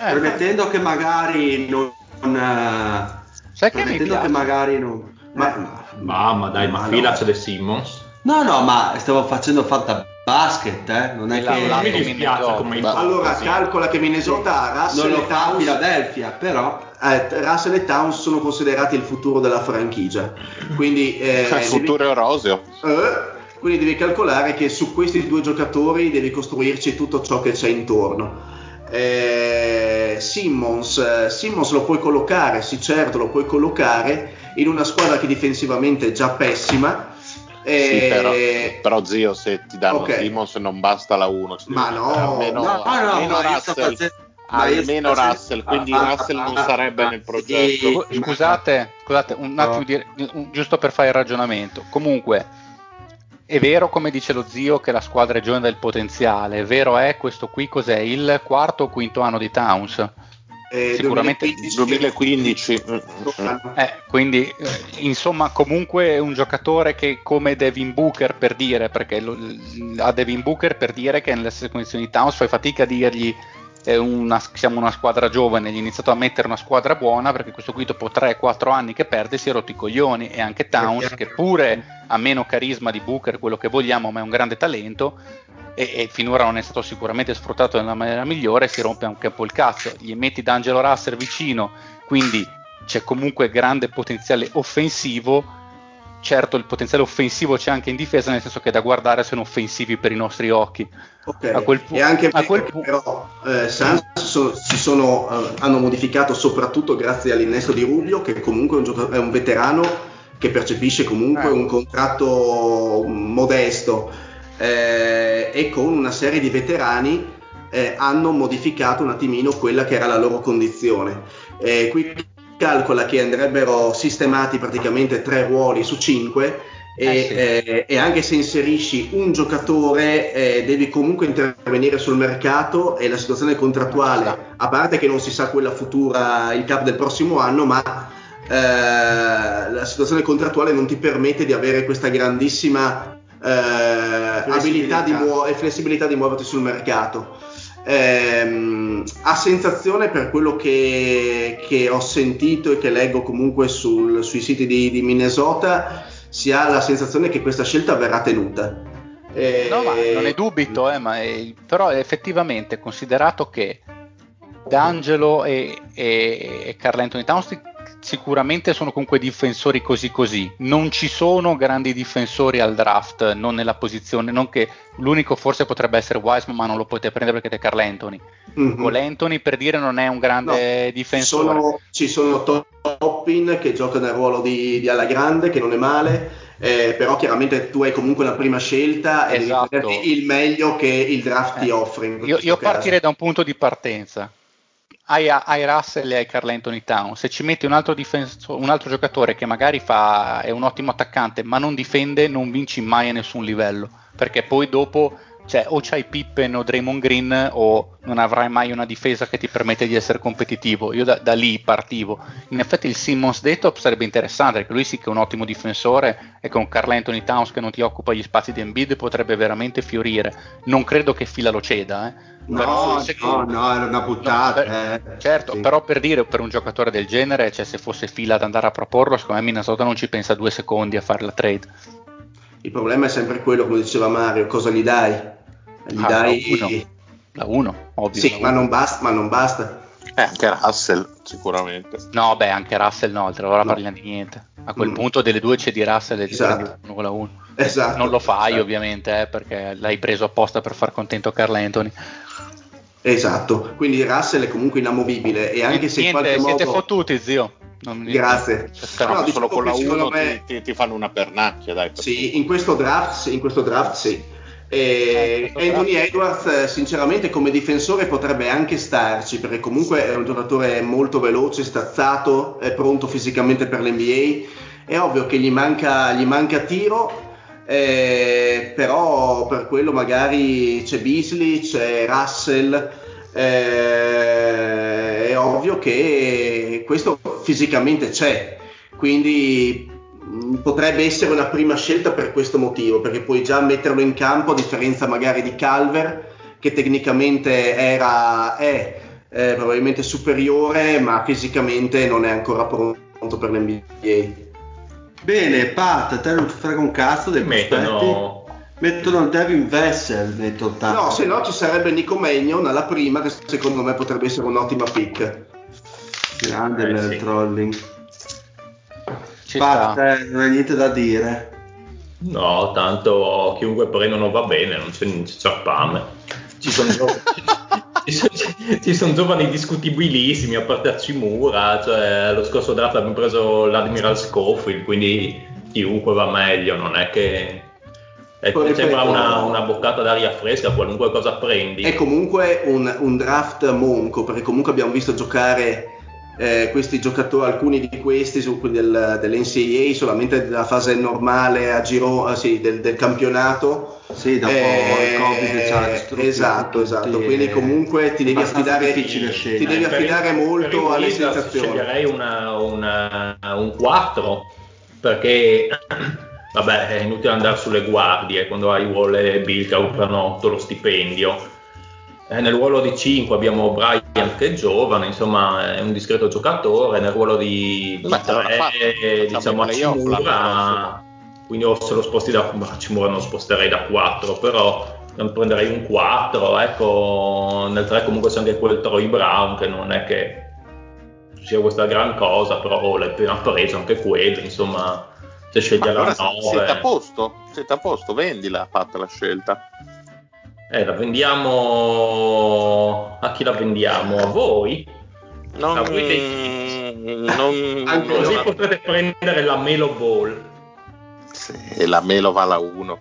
Eh, premettendo che magari non... eh, sai che piace? che magari non... Ma- eh, Mamma dai, ma Ma fila no. c'è De Simmons. No, no, ma stavo facendo fatta basket, eh? non è la- che... la- Non mi dispiace come Ma- allora sì. calcola che Minnesota, non Russell lo e fa Towns Philadelphia, però... eh, Russell e Towns sono considerati il futuro della franchigia. Quindi, eh, Il futuro è roseo. eh, quindi devi calcolare che su questi due giocatori devi costruirci tutto ciò che c'è intorno. Eh, Simmons, eh, Simmons lo puoi collocare, sì certo lo puoi collocare in una squadra che difensivamente è già pessima. Sì, eh, però, però, zio, se ti danno ok. Simmons non basta la 1. Ma no, almeno, no, no, almeno sto Russell, facendo- almeno Russell, quindi ah, ah, Russell non ah, sarebbe ah, nel sì. progetto. Scu- Scusate, scusate, un attimo di- un- giusto per fare il ragionamento. Comunque, è vero, come dice lo zio, che la squadra è giovane del potenziale. È vero è questo qui cos'è? Il quarto o quinto anno di Towns? eh, sicuramente 2015. Eh, quindi, eh, insomma, comunque è un giocatore che come Devin Booker per dire, perché lo- a Devin Booker per dire che nelle stesse condizioni di Towns fai fatica a dirgli una- siamo una squadra giovane, gli ha iniziato a mettere una squadra buona perché questo qui dopo 3-4 anni che perde si è rotto i coglioni. E anche Towns che pure ha meno carisma di Booker, quello che vogliamo, ma è un grande talento. E, e finora non è stato sicuramente sfruttato nella maniera migliore, si rompe anche un po' il cazzo, gli metti D'Angelo Russell vicino, quindi c'è comunque grande potenziale offensivo. Certo, il potenziale offensivo c'è anche in difesa, nel senso che da guardare sono offensivi per i nostri occhi. Ok, A quel pu- e anche a quel pu- però eh, Suns so- si sono, eh, hanno modificato soprattutto grazie all'innesto di Rubio, che comunque è un, gioca- è un veterano che percepisce comunque Eh. un contratto modesto eh, e con una serie di veterani eh, hanno modificato un attimino quella che era la loro condizione. Eh, qui calcola che andrebbero sistemati praticamente tre ruoli su cinque e, Eh sì. eh, e anche se inserisci un giocatore eh, devi comunque intervenire sul mercato e la situazione contrattuale, a parte che non si sa quella futura, il cap del prossimo anno, ma eh, la situazione contrattuale non ti permette di avere questa grandissima eh, abilità di muo- e flessibilità di muoverti sul mercato. Ehm, a sensazione per quello che, che ho sentito e che leggo comunque sul- sui siti di, di Minnesota si ha la sensazione che questa scelta verrà tenuta. E... No, ma non è dubito, eh, ma è... però effettivamente considerato che D'Angelo e, e, e Carl Anthony Towns sicuramente sono comunque difensori così così. Non ci sono grandi difensori al draft, non nella posizione, non che l'unico forse potrebbe essere Wiseman, ma non lo potete prendere perché è Carl Anthony. Mm-hmm. Con Anthony per dire non è un grande no, difensore. Ci sono, ci sono Toppin che gioca nel ruolo di, di alla grande, che non è male. Eh, però chiaramente tu hai comunque la prima scelta e esatto. devi il meglio che il draft eh. ti offre. io, io partirei da un punto di partenza hai, hai Russell e hai Carl Anthony Town. Se ci metti un altro, difenso, un altro giocatore che magari fa, è un ottimo attaccante ma non difende, non vinci mai a nessun livello. Perché poi dopo cioè, o c'hai Pippen o Draymond Green o non avrai mai una difesa che ti permette di essere competitivo. Io da, da lì partivo. In effetti il Simmons Detop sarebbe interessante perché lui sì che è un ottimo difensore e con Carl Anthony Towns che non ti occupa gli spazi di Embiid potrebbe veramente fiorire. Non credo che fila lo ceda, eh. No, no, no, era una buttata. No, per, eh. Certo, sì. però per dire per un giocatore del genere, cioè se fosse fila ad andare a proporlo, secondo me Minnesota non ci pensa due secondi a fare la trade. Il problema è sempre quello, come diceva Mario, cosa gli dai? Gli ah, dai... La 1, ovvio. Sì, ma non, basta, ma non basta. Eh, anche Russell, sicuramente. No, beh, anche Russell no, allora no. parliamo di niente. A quel mm. punto delle due c'è di Russell e di esatto. con la 1. Esatto. Non lo fai esatto. ovviamente, eh, perché l'hai preso apposta per far contento Carl Anthony. Esatto, quindi Russell è comunque inamovibile e anche se Niente, in qualche siete modo... fottuti zio. Non Grazie. Però no, diciamo solo con la 1 me... ti, ti, fanno una pernacchia, dai. Sì, in questo draft, in questo draft sì. E eh, Anthony Edwards sinceramente come difensore potrebbe anche starci perché comunque è un giocatore molto veloce, stazzato, è pronto fisicamente per l'NBA. È ovvio che gli manca, gli manca tiro, eh, però per quello magari c'è Beasley, c'è Russell, eh, è ovvio che questo fisicamente c'è, quindi mm, potrebbe essere una prima scelta per questo motivo, perché puoi già metterlo in campo a differenza magari di Calver, che tecnicamente era, è eh, probabilmente superiore, ma fisicamente non è ancora pronto per l'NBA. Bene, Pat, te non ti frega un cazzo dei mettono... Mettono il Devin Vessel, metto tanto. No, se no ci sarebbe Nico Magnon alla prima, che secondo me potrebbe essere un'ottima pick. Grande eh, il sì. trolling. Ci Pat, eh, non hai niente da dire. No, tanto chiunque prendono va bene, non c'è, non c'è fame. Ci sono, ci sono giovani discutibilissimi, a parte Acimura, cioè lo scorso draft abbiamo preso l'Admiral Schofield, quindi chiunque va meglio, non è che... È, sembra una, una, boccata d'aria fresca, qualunque cosa prendi. È comunque un, un draft monco, perché comunque abbiamo visto giocare eh, questi giocatori, alcuni di questi del, dell'NCAA solamente nella fase normale a giro, eh, sì, del, del, campionato. Sì, dopo eh, il Covid c'ha Esatto, esatto. Quindi comunque ti devi affidare, ti devi affidare molto alle sensazioni. Sceglierei una, una, un 4 perché vabbè è inutile andare sulle guardie quando hai Wall e Bill che offrono lo stipendio eh, nel ruolo di 5 abbiamo Brian che è giovane, insomma è un discreto giocatore, nel ruolo di, di 3 diciamo a Cimura, quindi o se lo sposti da a Cimura non sposterei da 4, però non prenderei un 4, ecco, nel 3 comunque c'è anche quel Troy Brown che non è che sia questa gran cosa, però oh, l'hai appena preso anche quello, insomma. Se sceglie la 9. Siete a posto, siete a posto, vendila, fatta la scelta. Eh, la vendiamo a chi la vendiamo? A voi? Non, a voi dei... non, Anche così non... potrete prendere la Melo Ball. Sì, la Melo va alla 1.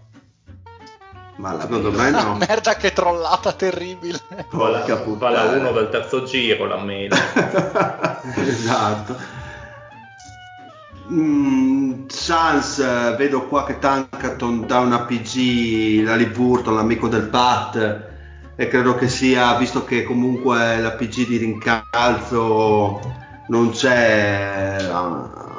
Ma secondo me no. merda che trollata terribile. Va la 1 del terzo giro la Melo. esatto. Mm, Sans, vedo qua che Tankerton dà una PG, la Liburton, l'amico del Pat, e credo che sia, visto che comunque la PG di rincalzo non c'è,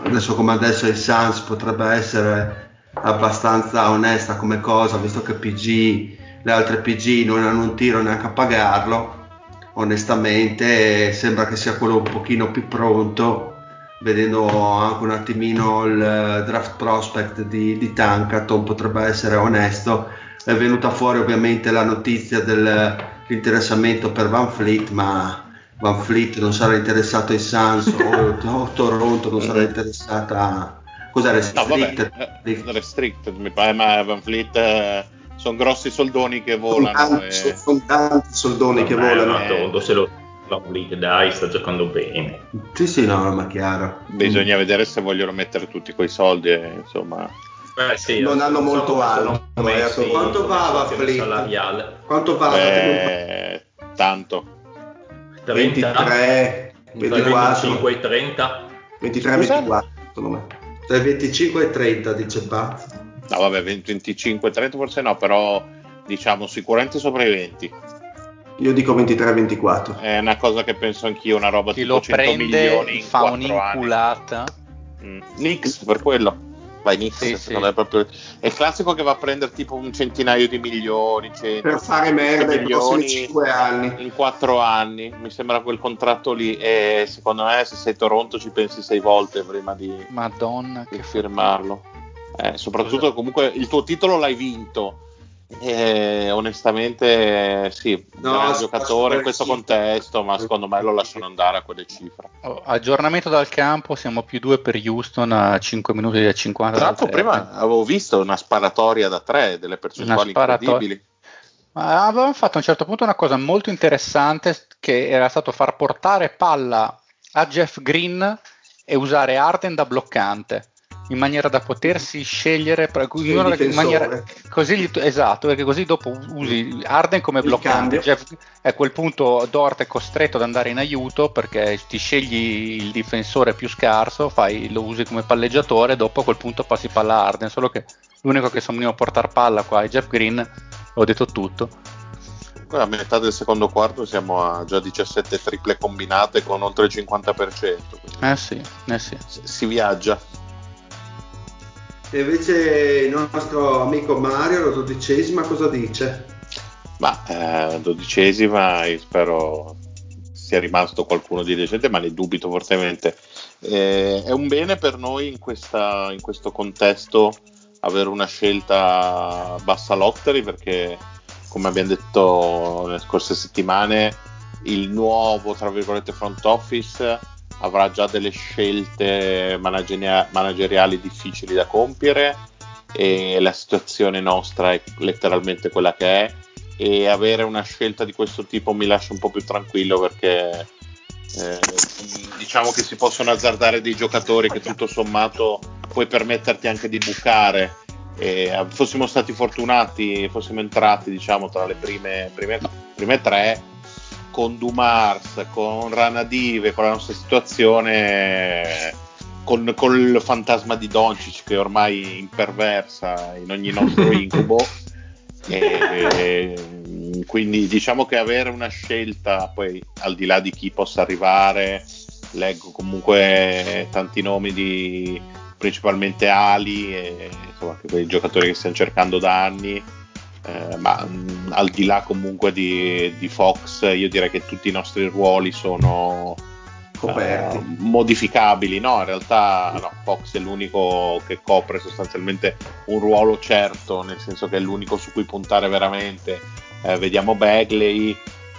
adesso come adesso il Sans potrebbe essere abbastanza onesta come cosa, visto che PG, le altre PG non hanno un tiro neanche a pagarlo, onestamente sembra che sia quello un pochino più pronto vedendo anche un attimino il draft prospect di, di Tankaton, potrebbe essere onesto. È venuta fuori ovviamente la notizia dell'interessamento per Van Fleet, ma Van Fleet non sarà interessato ai Suns o, o, Toronto non sarà interessata cosa restricted no, vabbè, restricted mi pare ma Van Fleet eh, sono grossi soldoni che volano sono tanti, e... sono tanti soldoni vabbè, che volano eh, Toronto se lo Van Fleet dai sta giocando bene sì sì no ma chiaro bisogna mm. vedere se vogliono mettere tutti quei soldi e, insomma Beh, sì, non hanno molto alto quanto va Van Fleet? quanto va Beh, tanto 23, 24. 25 e 30. 23 24, secondo me. Tra 25 e 30 dice Paz. No, vabbè, 25 e 30 forse no, però diciamo sicuramente sopra i 20. Io dico 23-24. È una cosa che penso anch'io, una roba Chi lo prende fa un'inculata. Mm. Nix per quello vai Knicks sì, sì. È, proprio, è il classico che va a prendere tipo un centinaio di milioni per fare merda i prossimi 5 anni in 4 anni mi sembra quel contratto lì e secondo me se sei Toronto ci pensi 6 volte prima di, Madonna, di firmarlo eh, soprattutto comunque il tuo titolo l'hai vinto eh, onestamente, sì, no, un giocatore in questo contesto, ma secondo me lo lasciano andare a quelle cifre. Oh, aggiornamento dal campo, siamo più due per Houston a 5 minuti da 50. Tra l'altro, prima avevo visto una sparatoria da 3 delle percentuali incredibili. Ma avevamo fatto a un certo punto una cosa molto interessante che era stato far portare palla a Jeff Green e usare Arden da bloccante in maniera da potersi scegliere in maniera, così, esatto perché così dopo usi Arden come bloccante Jeff, a quel punto Dort è costretto ad andare in aiuto perché ti scegli il difensore più scarso fai, lo usi come palleggiatore dopo a quel punto passi palla a Arden solo che l'unico che sono venuto a portare palla qua è Jeff Green ho detto tutto a metà del secondo quarto siamo a già 17 triple combinate con oltre il 50%. Eh sì, eh sì. Si viaggia. E invece il nostro amico Mario, la dodicesima, cosa dice? Ma eh, dodicesima, spero sia rimasto qualcuno di decente, ma ne dubito fortemente. Eh, è un bene per noi in, questa, in, questo contesto avere una scelta bassa lottery perché, come abbiamo detto nelle scorse settimane, il nuovo, front office avrà già delle scelte manageria- manageriali difficili da compiere e la situazione nostra è letteralmente quella che è. E avere una scelta di questo tipo mi lascia un po' più tranquillo perché eh, diciamo che si possono azzardare dei giocatori che tutto sommato puoi permetterti anche di bucare. E fossimo stati fortunati fossimo entrati diciamo tra le prime, prime, prime tre con Dumars, con Ranadive, con la nostra situazione, con, con il fantasma di Doncic che ormai imperversa in ogni nostro incubo. e, e, quindi diciamo che avere una scelta, poi al di là di chi possa arrivare, leggo comunque tanti nomi di principalmente Ali e insomma quei giocatori che stiamo cercando da anni eh, ma mh, mm, al di là comunque di, di, Fox io direi che tutti i nostri ruoli sono uh, modificabili. No in realtà no, Fox è l'unico che copre sostanzialmente un ruolo certo nel senso che è l'unico su cui puntare veramente. Eh, vediamo Bagley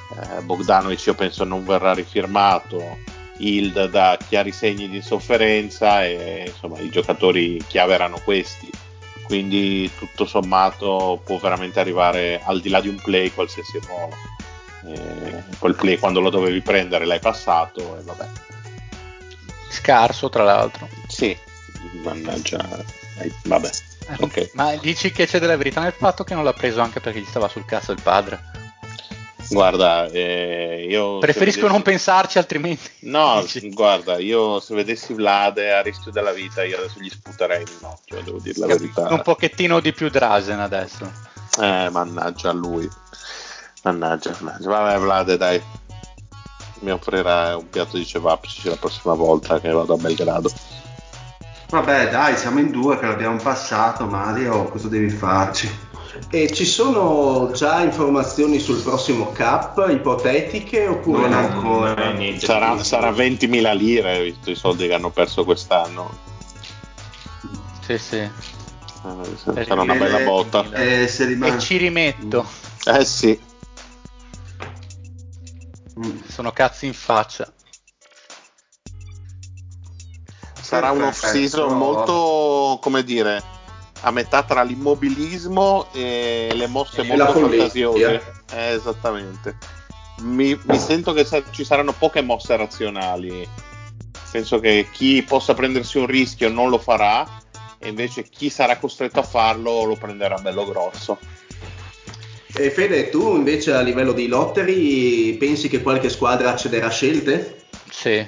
eh, Bogdanovic io penso non verrà rifirmato. Hild da chiari segni di insofferenza e insomma i giocatori chiave erano questi quindi tutto sommato può veramente arrivare al di là di un play qualsiasi ruolo. Eh, quel play quando lo dovevi prendere l'hai passato e vabbè. Scarso tra l'altro. Sì, mannaggia, eh, vabbè. Eh, okay. Ma dici che c'è della verità nel fatto che non l'ha preso anche perché gli stava sul cazzo il padre? Guarda, eh, io... Preferisco vedessi... non pensarci altrimenti. No, guarda, io se vedessi Vlade a rischio della vita, io adesso gli sputerei in occhio, devo dire la verità. Un pochettino di più Drasen adesso. Eh, mannaggia a lui. Mannaggia, mannaggia. Vabbè, Vlade, dai. Mi offrirà un piatto di cevapcici la prossima volta che vado a Belgrado. Vabbè, dai, siamo in due che l'abbiamo passato, Mario, cosa devi farci? E ci sono già informazioni sul prossimo cap, ipotetiche, oppure non ancora? Niente, sarà, sarà 20.000 lire, visto i soldi che hanno perso quest'anno. Sì, sì. Eh, sarà una bella botta. Eh, e ci rimetto. Eh sì. Sono cazzi in faccia. Sarà un off-season molto, come dire, a metà tra l'immobilismo e le mosse e molto fantasiose. Eh, esattamente. Mi, mi, sento che ci saranno poche mosse razionali. Penso che chi possa prendersi un rischio non lo farà, e invece chi sarà costretto a farlo lo prenderà bello grosso. E Fede, tu invece a livello di lottery pensi che qualche squadra accederà a scelte? Sì,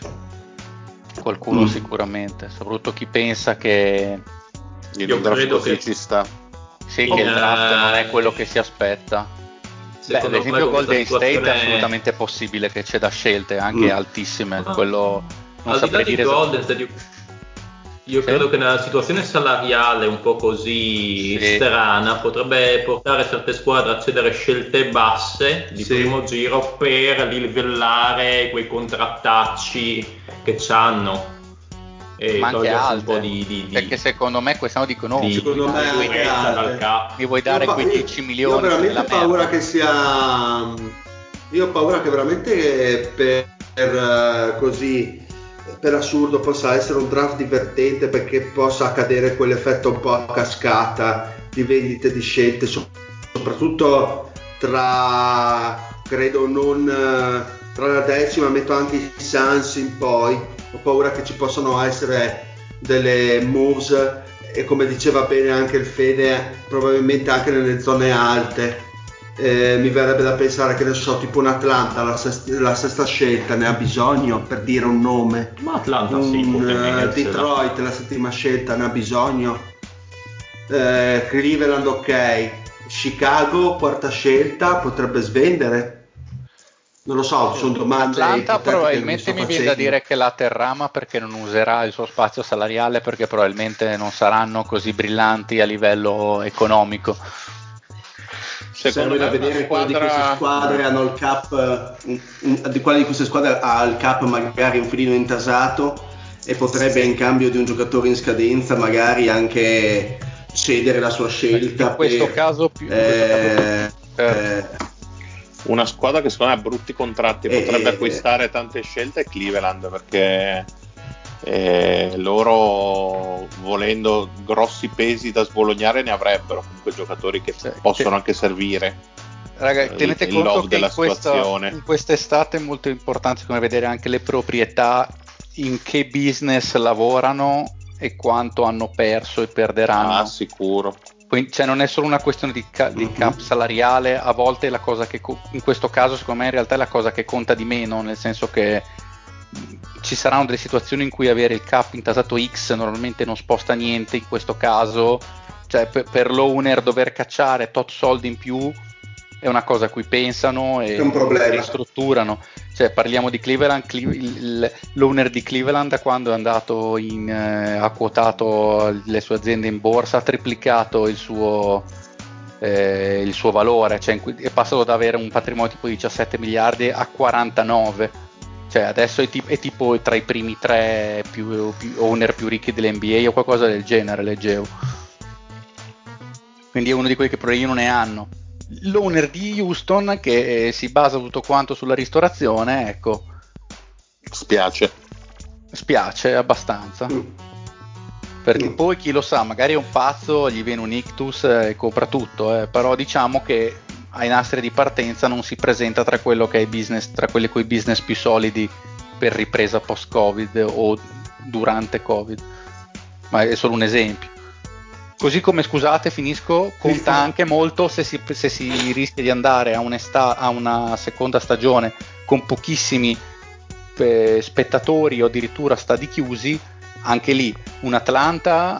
qualcuno mm. sicuramente, soprattutto chi pensa che il Io credo che ci sta. Sì, che il draft non è quello che si aspetta. Beh, ad esempio Golden situazione... State è assolutamente possibile che c'è da scelte anche mm. altissime, ah, quello non saprei dire Golden State, io sì. credo che nella situazione salariale un po' così sì. strana potrebbe portare certe squadre a cedere scelte basse di sì. primo giro per livellare quei contrattacci che hanno e ma anche altre. di, di, di, perché secondo me quest'anno dicono di, secondo me mi, vuoi, mi vuoi dare io, quei 10 milioni io ho veramente paura merda. che sia io ho paura che veramente per, per uh, così per assurdo possa essere un draft divertente perché possa accadere quell'effetto un po' a cascata di vendite di scelte soprattutto tra credo non tra la decima metto anche i Suns in poi ho paura che ci possano essere delle moves e come diceva bene anche il Fede probabilmente anche nelle zone alte. Eh, mi verrebbe da pensare che ne so tipo un Atlanta la, sest- la, sesta scelta ne ha bisogno per dire un nome. Ma Atlanta un, sì uh, Detroit la settima scelta ne ha bisogno. Eh, Cleveland ok. Chicago quarta scelta potrebbe svendere non lo so, sono domande. Atlanta probabilmente mi viene da dire che la terrama perché non userà il suo spazio salariale perché probabilmente non saranno così brillanti a livello economico. Secondo me vedere squadra... quali di queste squadre hanno il cap, di quali di queste squadre ha il cap magari un filino intasato e potrebbe in cambio di un giocatore in scadenza magari anche cedere la sua scelta. In questo per, caso più... Eh, eh, una squadra che secondo me ha brutti contratti e potrebbe eh, acquistare tante scelte è Cleveland perché eh, loro volendo grossi pesi da svolognare ne avrebbero comunque giocatori che cioè, possono che... anche servire Raga, eh, tenete il, conto il che in, questa, in quest'estate è molto importante come vedere anche le proprietà in che business lavorano e quanto hanno perso e perderanno. Ah, sicuro. Quindi, cioè, non è solo una questione di, ca- di, cap salariale, a volte la cosa che co- in questo caso secondo me in realtà è la cosa che conta di meno, nel senso che ci saranno delle situazioni in cui avere il cap intasato X normalmente non sposta niente, in questo caso. Cioè, per, per l'owner dover cacciare tot soldi in più è una cosa a cui pensano e ristrutturano. Cioè, parliamo di Cleveland, Cle- il, l'owner di Cleveland quando è andato in, eh, ha quotato le sue aziende in borsa, ha triplicato il suo, eh, il suo valore, cioè, è passato da avere un patrimonio tipo 17 miliardi a 49. Cioè, adesso è, tipo, è tipo tra i primi tre più, più owner più ricchi dell'NBA o qualcosa del genere, leggevo. Quindi è uno di quelli che probabilmente non ne hanno l'owner di Houston che eh, si basa tutto quanto sulla ristorazione, ecco. Spiace. Spiace abbastanza. Mm. Perché mm. poi chi lo sa, magari è un pazzo, gli viene un ictus e compra tutto, eh, però diciamo che ai nastri di partenza non si presenta tra, quello che è business, tra quelli con i business più solidi per ripresa post-Covid o durante Covid. Ma è solo un esempio. Così come, scusate, finisco, conta anche molto se si, se si rischia di andare a, a, una seconda stagione con pochissimi eh, spettatori o addirittura stadi chiusi, anche lì un Atlanta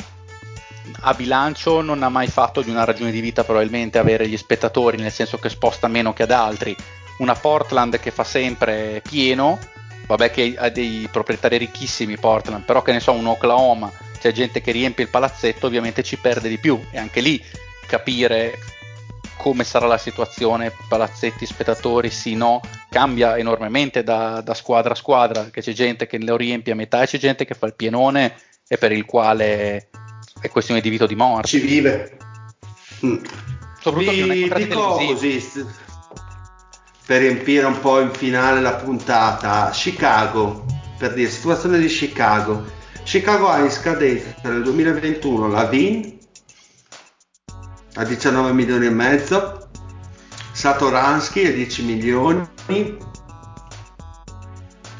a bilancio non ha mai fatto di una ragione di vita probabilmente avere gli spettatori, nel senso che sposta meno che ad altri. Una Portland che fa sempre pieno, vabbè che ha dei proprietari ricchissimi Portland, però che ne so, un Oklahoma c'è gente che riempie il palazzetto, ovviamente ci perde di più e anche lì capire come sarà la situazione, palazzetti, spettatori, sì, no, cambia enormemente da, da, squadra a squadra, che c'è gente che lo riempie a metà e c'è gente che fa il pienone e per il quale è questione di vita o di morte. Ci vive. Mm. Soprattutto Vi dico così, per riempire un po' in finale la puntata, Chicago, per dire, situazione di Chicago. Chicago ha in scadenza nel 2021 la VIN a 19 milioni e mezzo, Satoransky a 10 milioni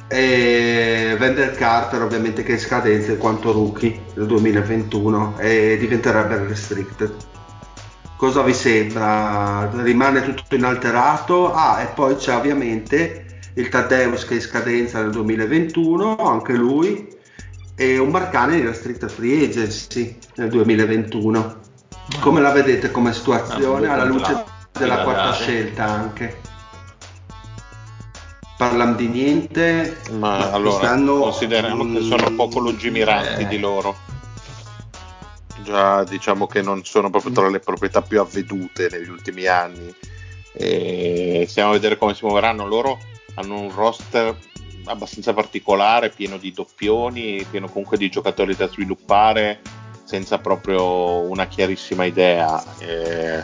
e Wendell Carter ovviamente che è in scadenza in quanto rookie nel 2021 e diventerebbe restricted. Cosa vi sembra? Rimane tutto inalterato? Ah, e poi c'è ovviamente il Taddeus che è in scadenza nel 2021, anche lui, e un Marcane in restricted free agency nel 2021. Come la vedete come situazione alla luce della quarta scelta anche? Parlano di niente. Ma, allora, consideriamo mm, che sono poco lungimiranti eh. di loro. Già diciamo che non sono proprio tra le proprietà più avvedute negli ultimi anni. E stiamo a vedere come si muoveranno. Loro hanno un roster abbastanza particolare, pieno di doppioni, pieno comunque di giocatori da sviluppare senza proprio una chiarissima idea. Eh,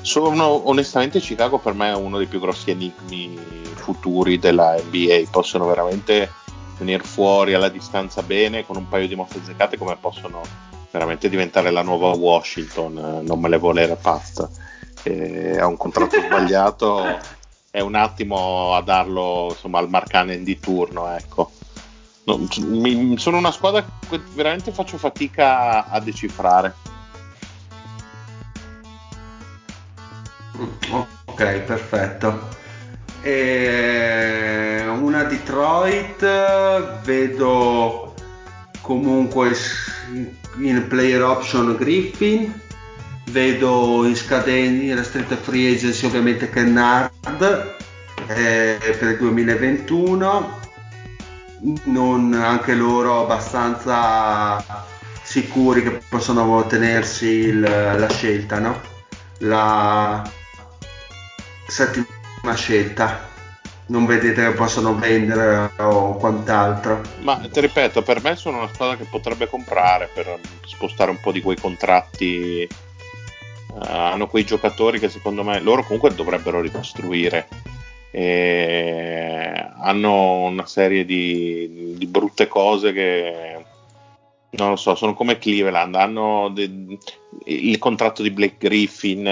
sono onestamente Chicago per me è uno dei più grossi enigmi futuri della NBA. Possono veramente venire fuori alla distanza bene con un paio di mosse azzeccate come possono veramente diventare la nuova Washington. Non me le volere pazza. Eh, ha un contratto sbagliato. È un attimo a darlo insomma, al Marcanen di turno, ecco. No, mi, sono una squadra che veramente faccio fatica a decifrare. Ok, perfetto. E una Detroit vedo comunque in player option Griffin vedo in scadenza in restricted free agency ovviamente Kennard eh, per il 2021 non anche loro abbastanza sicuri che possono tenersi il, la scelta, no? La settima scelta. Non vedete che possono vendere o quant'altro. Ma ti ripeto, per me sono una squadra che potrebbe comprare per spostare un po' di quei contratti. Uh, hanno quei giocatori che secondo me loro comunque dovrebbero ricostruire e hanno una serie di, di, brutte cose che non lo so, sono come Cleveland, hanno de, il contratto di Blake Griffin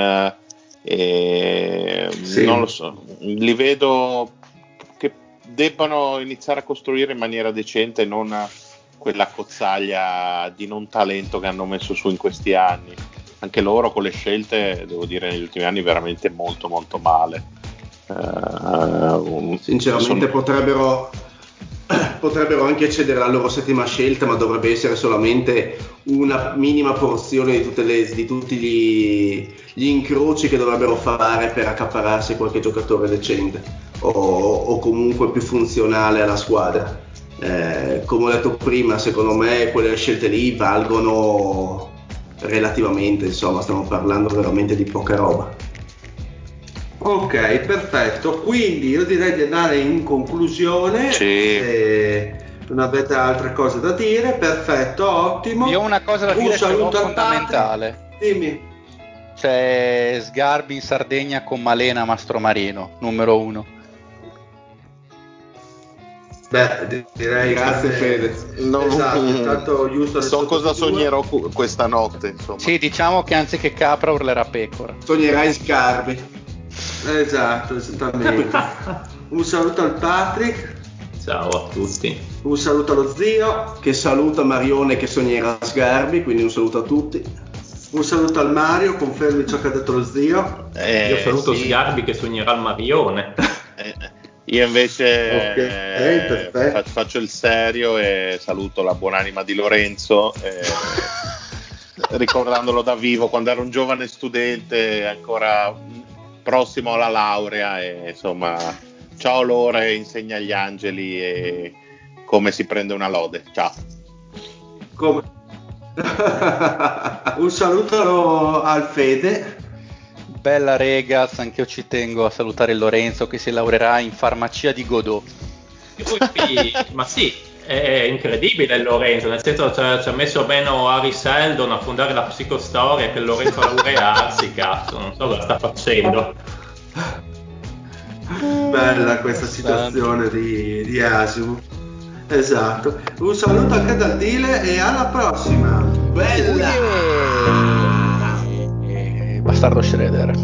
e sì. non lo so, li vedo che debbano iniziare a costruire in maniera decente non quella cozzaglia di non talento che hanno messo su in questi anni. Anche loro con le scelte, devo dire, negli ultimi anni veramente molto molto male. Uh, Sinceramente sono... potrebbero, potrebbero anche cedere la loro settima scelta, ma dovrebbe essere solamente una minima porzione di, le, di tutti gli, gli, incroci che dovrebbero fare per accapararsi qualche giocatore decente o, o comunque più funzionale alla squadra. Eh, come ho detto prima, secondo me quelle scelte lì valgono relativamente, insomma, stiamo parlando veramente di poca roba. Ok, perfetto. Quindi io direi di andare in conclusione. Sì. Se non avete altre cose da dire, perfetto, ottimo. Io ho una cosa da Un dire saluto fondamentale. Dimmi. C'è Sgarbi in Sardegna con Malena Mastromarino, numero uno. Beh, direi grazie Fede. No, esatto, intanto Houston so cosa sognerò questa notte. Insomma. Sì, diciamo che anziché capra urlerà pecora. Sognerai Sgarbi. Esatto, esattamente. Un saluto al Patrick. Ciao a tutti. Un saluto allo zio. Che saluta Marione che sognerà Sgarbi, quindi un saluto a tutti. Un saluto al Mario, confermi ciò che ha detto lo zio. Eh, Io saluto sì. Sgarbi che sognerà il Marione. Eh, io invece okay. eh, faccio il serio e saluto la buonanima di Lorenzo. Eh, ricordandolo da vivo quando ero un giovane studente ancora prossimo alla laurea e insomma ciao Lore insegna agli angeli e come si prende una lode ciao un saluto al Fede bella Regas, anche io ci tengo a salutare Lorenzo che si laureerà in farmacia di Godot. ma sì, è incredibile Lorenzo, nel senso ci ha messo meno Harry Seldon a fondare la psicostoria che Lorenzo a laurearsi, cazzo, non so cosa sta facendo. Bella questa situazione di, di Asimo. Esatto. Un saluto anche da Dile e alla prossima. Bella! Bastardo Shredder.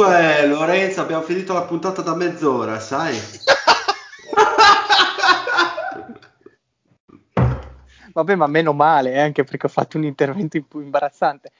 Comunque, Lorenzo, abbiamo finito la puntata da mezz'ora, sai? Vabbè, ma meno male, eh, anche perché ho fatto un intervento imbarazzante.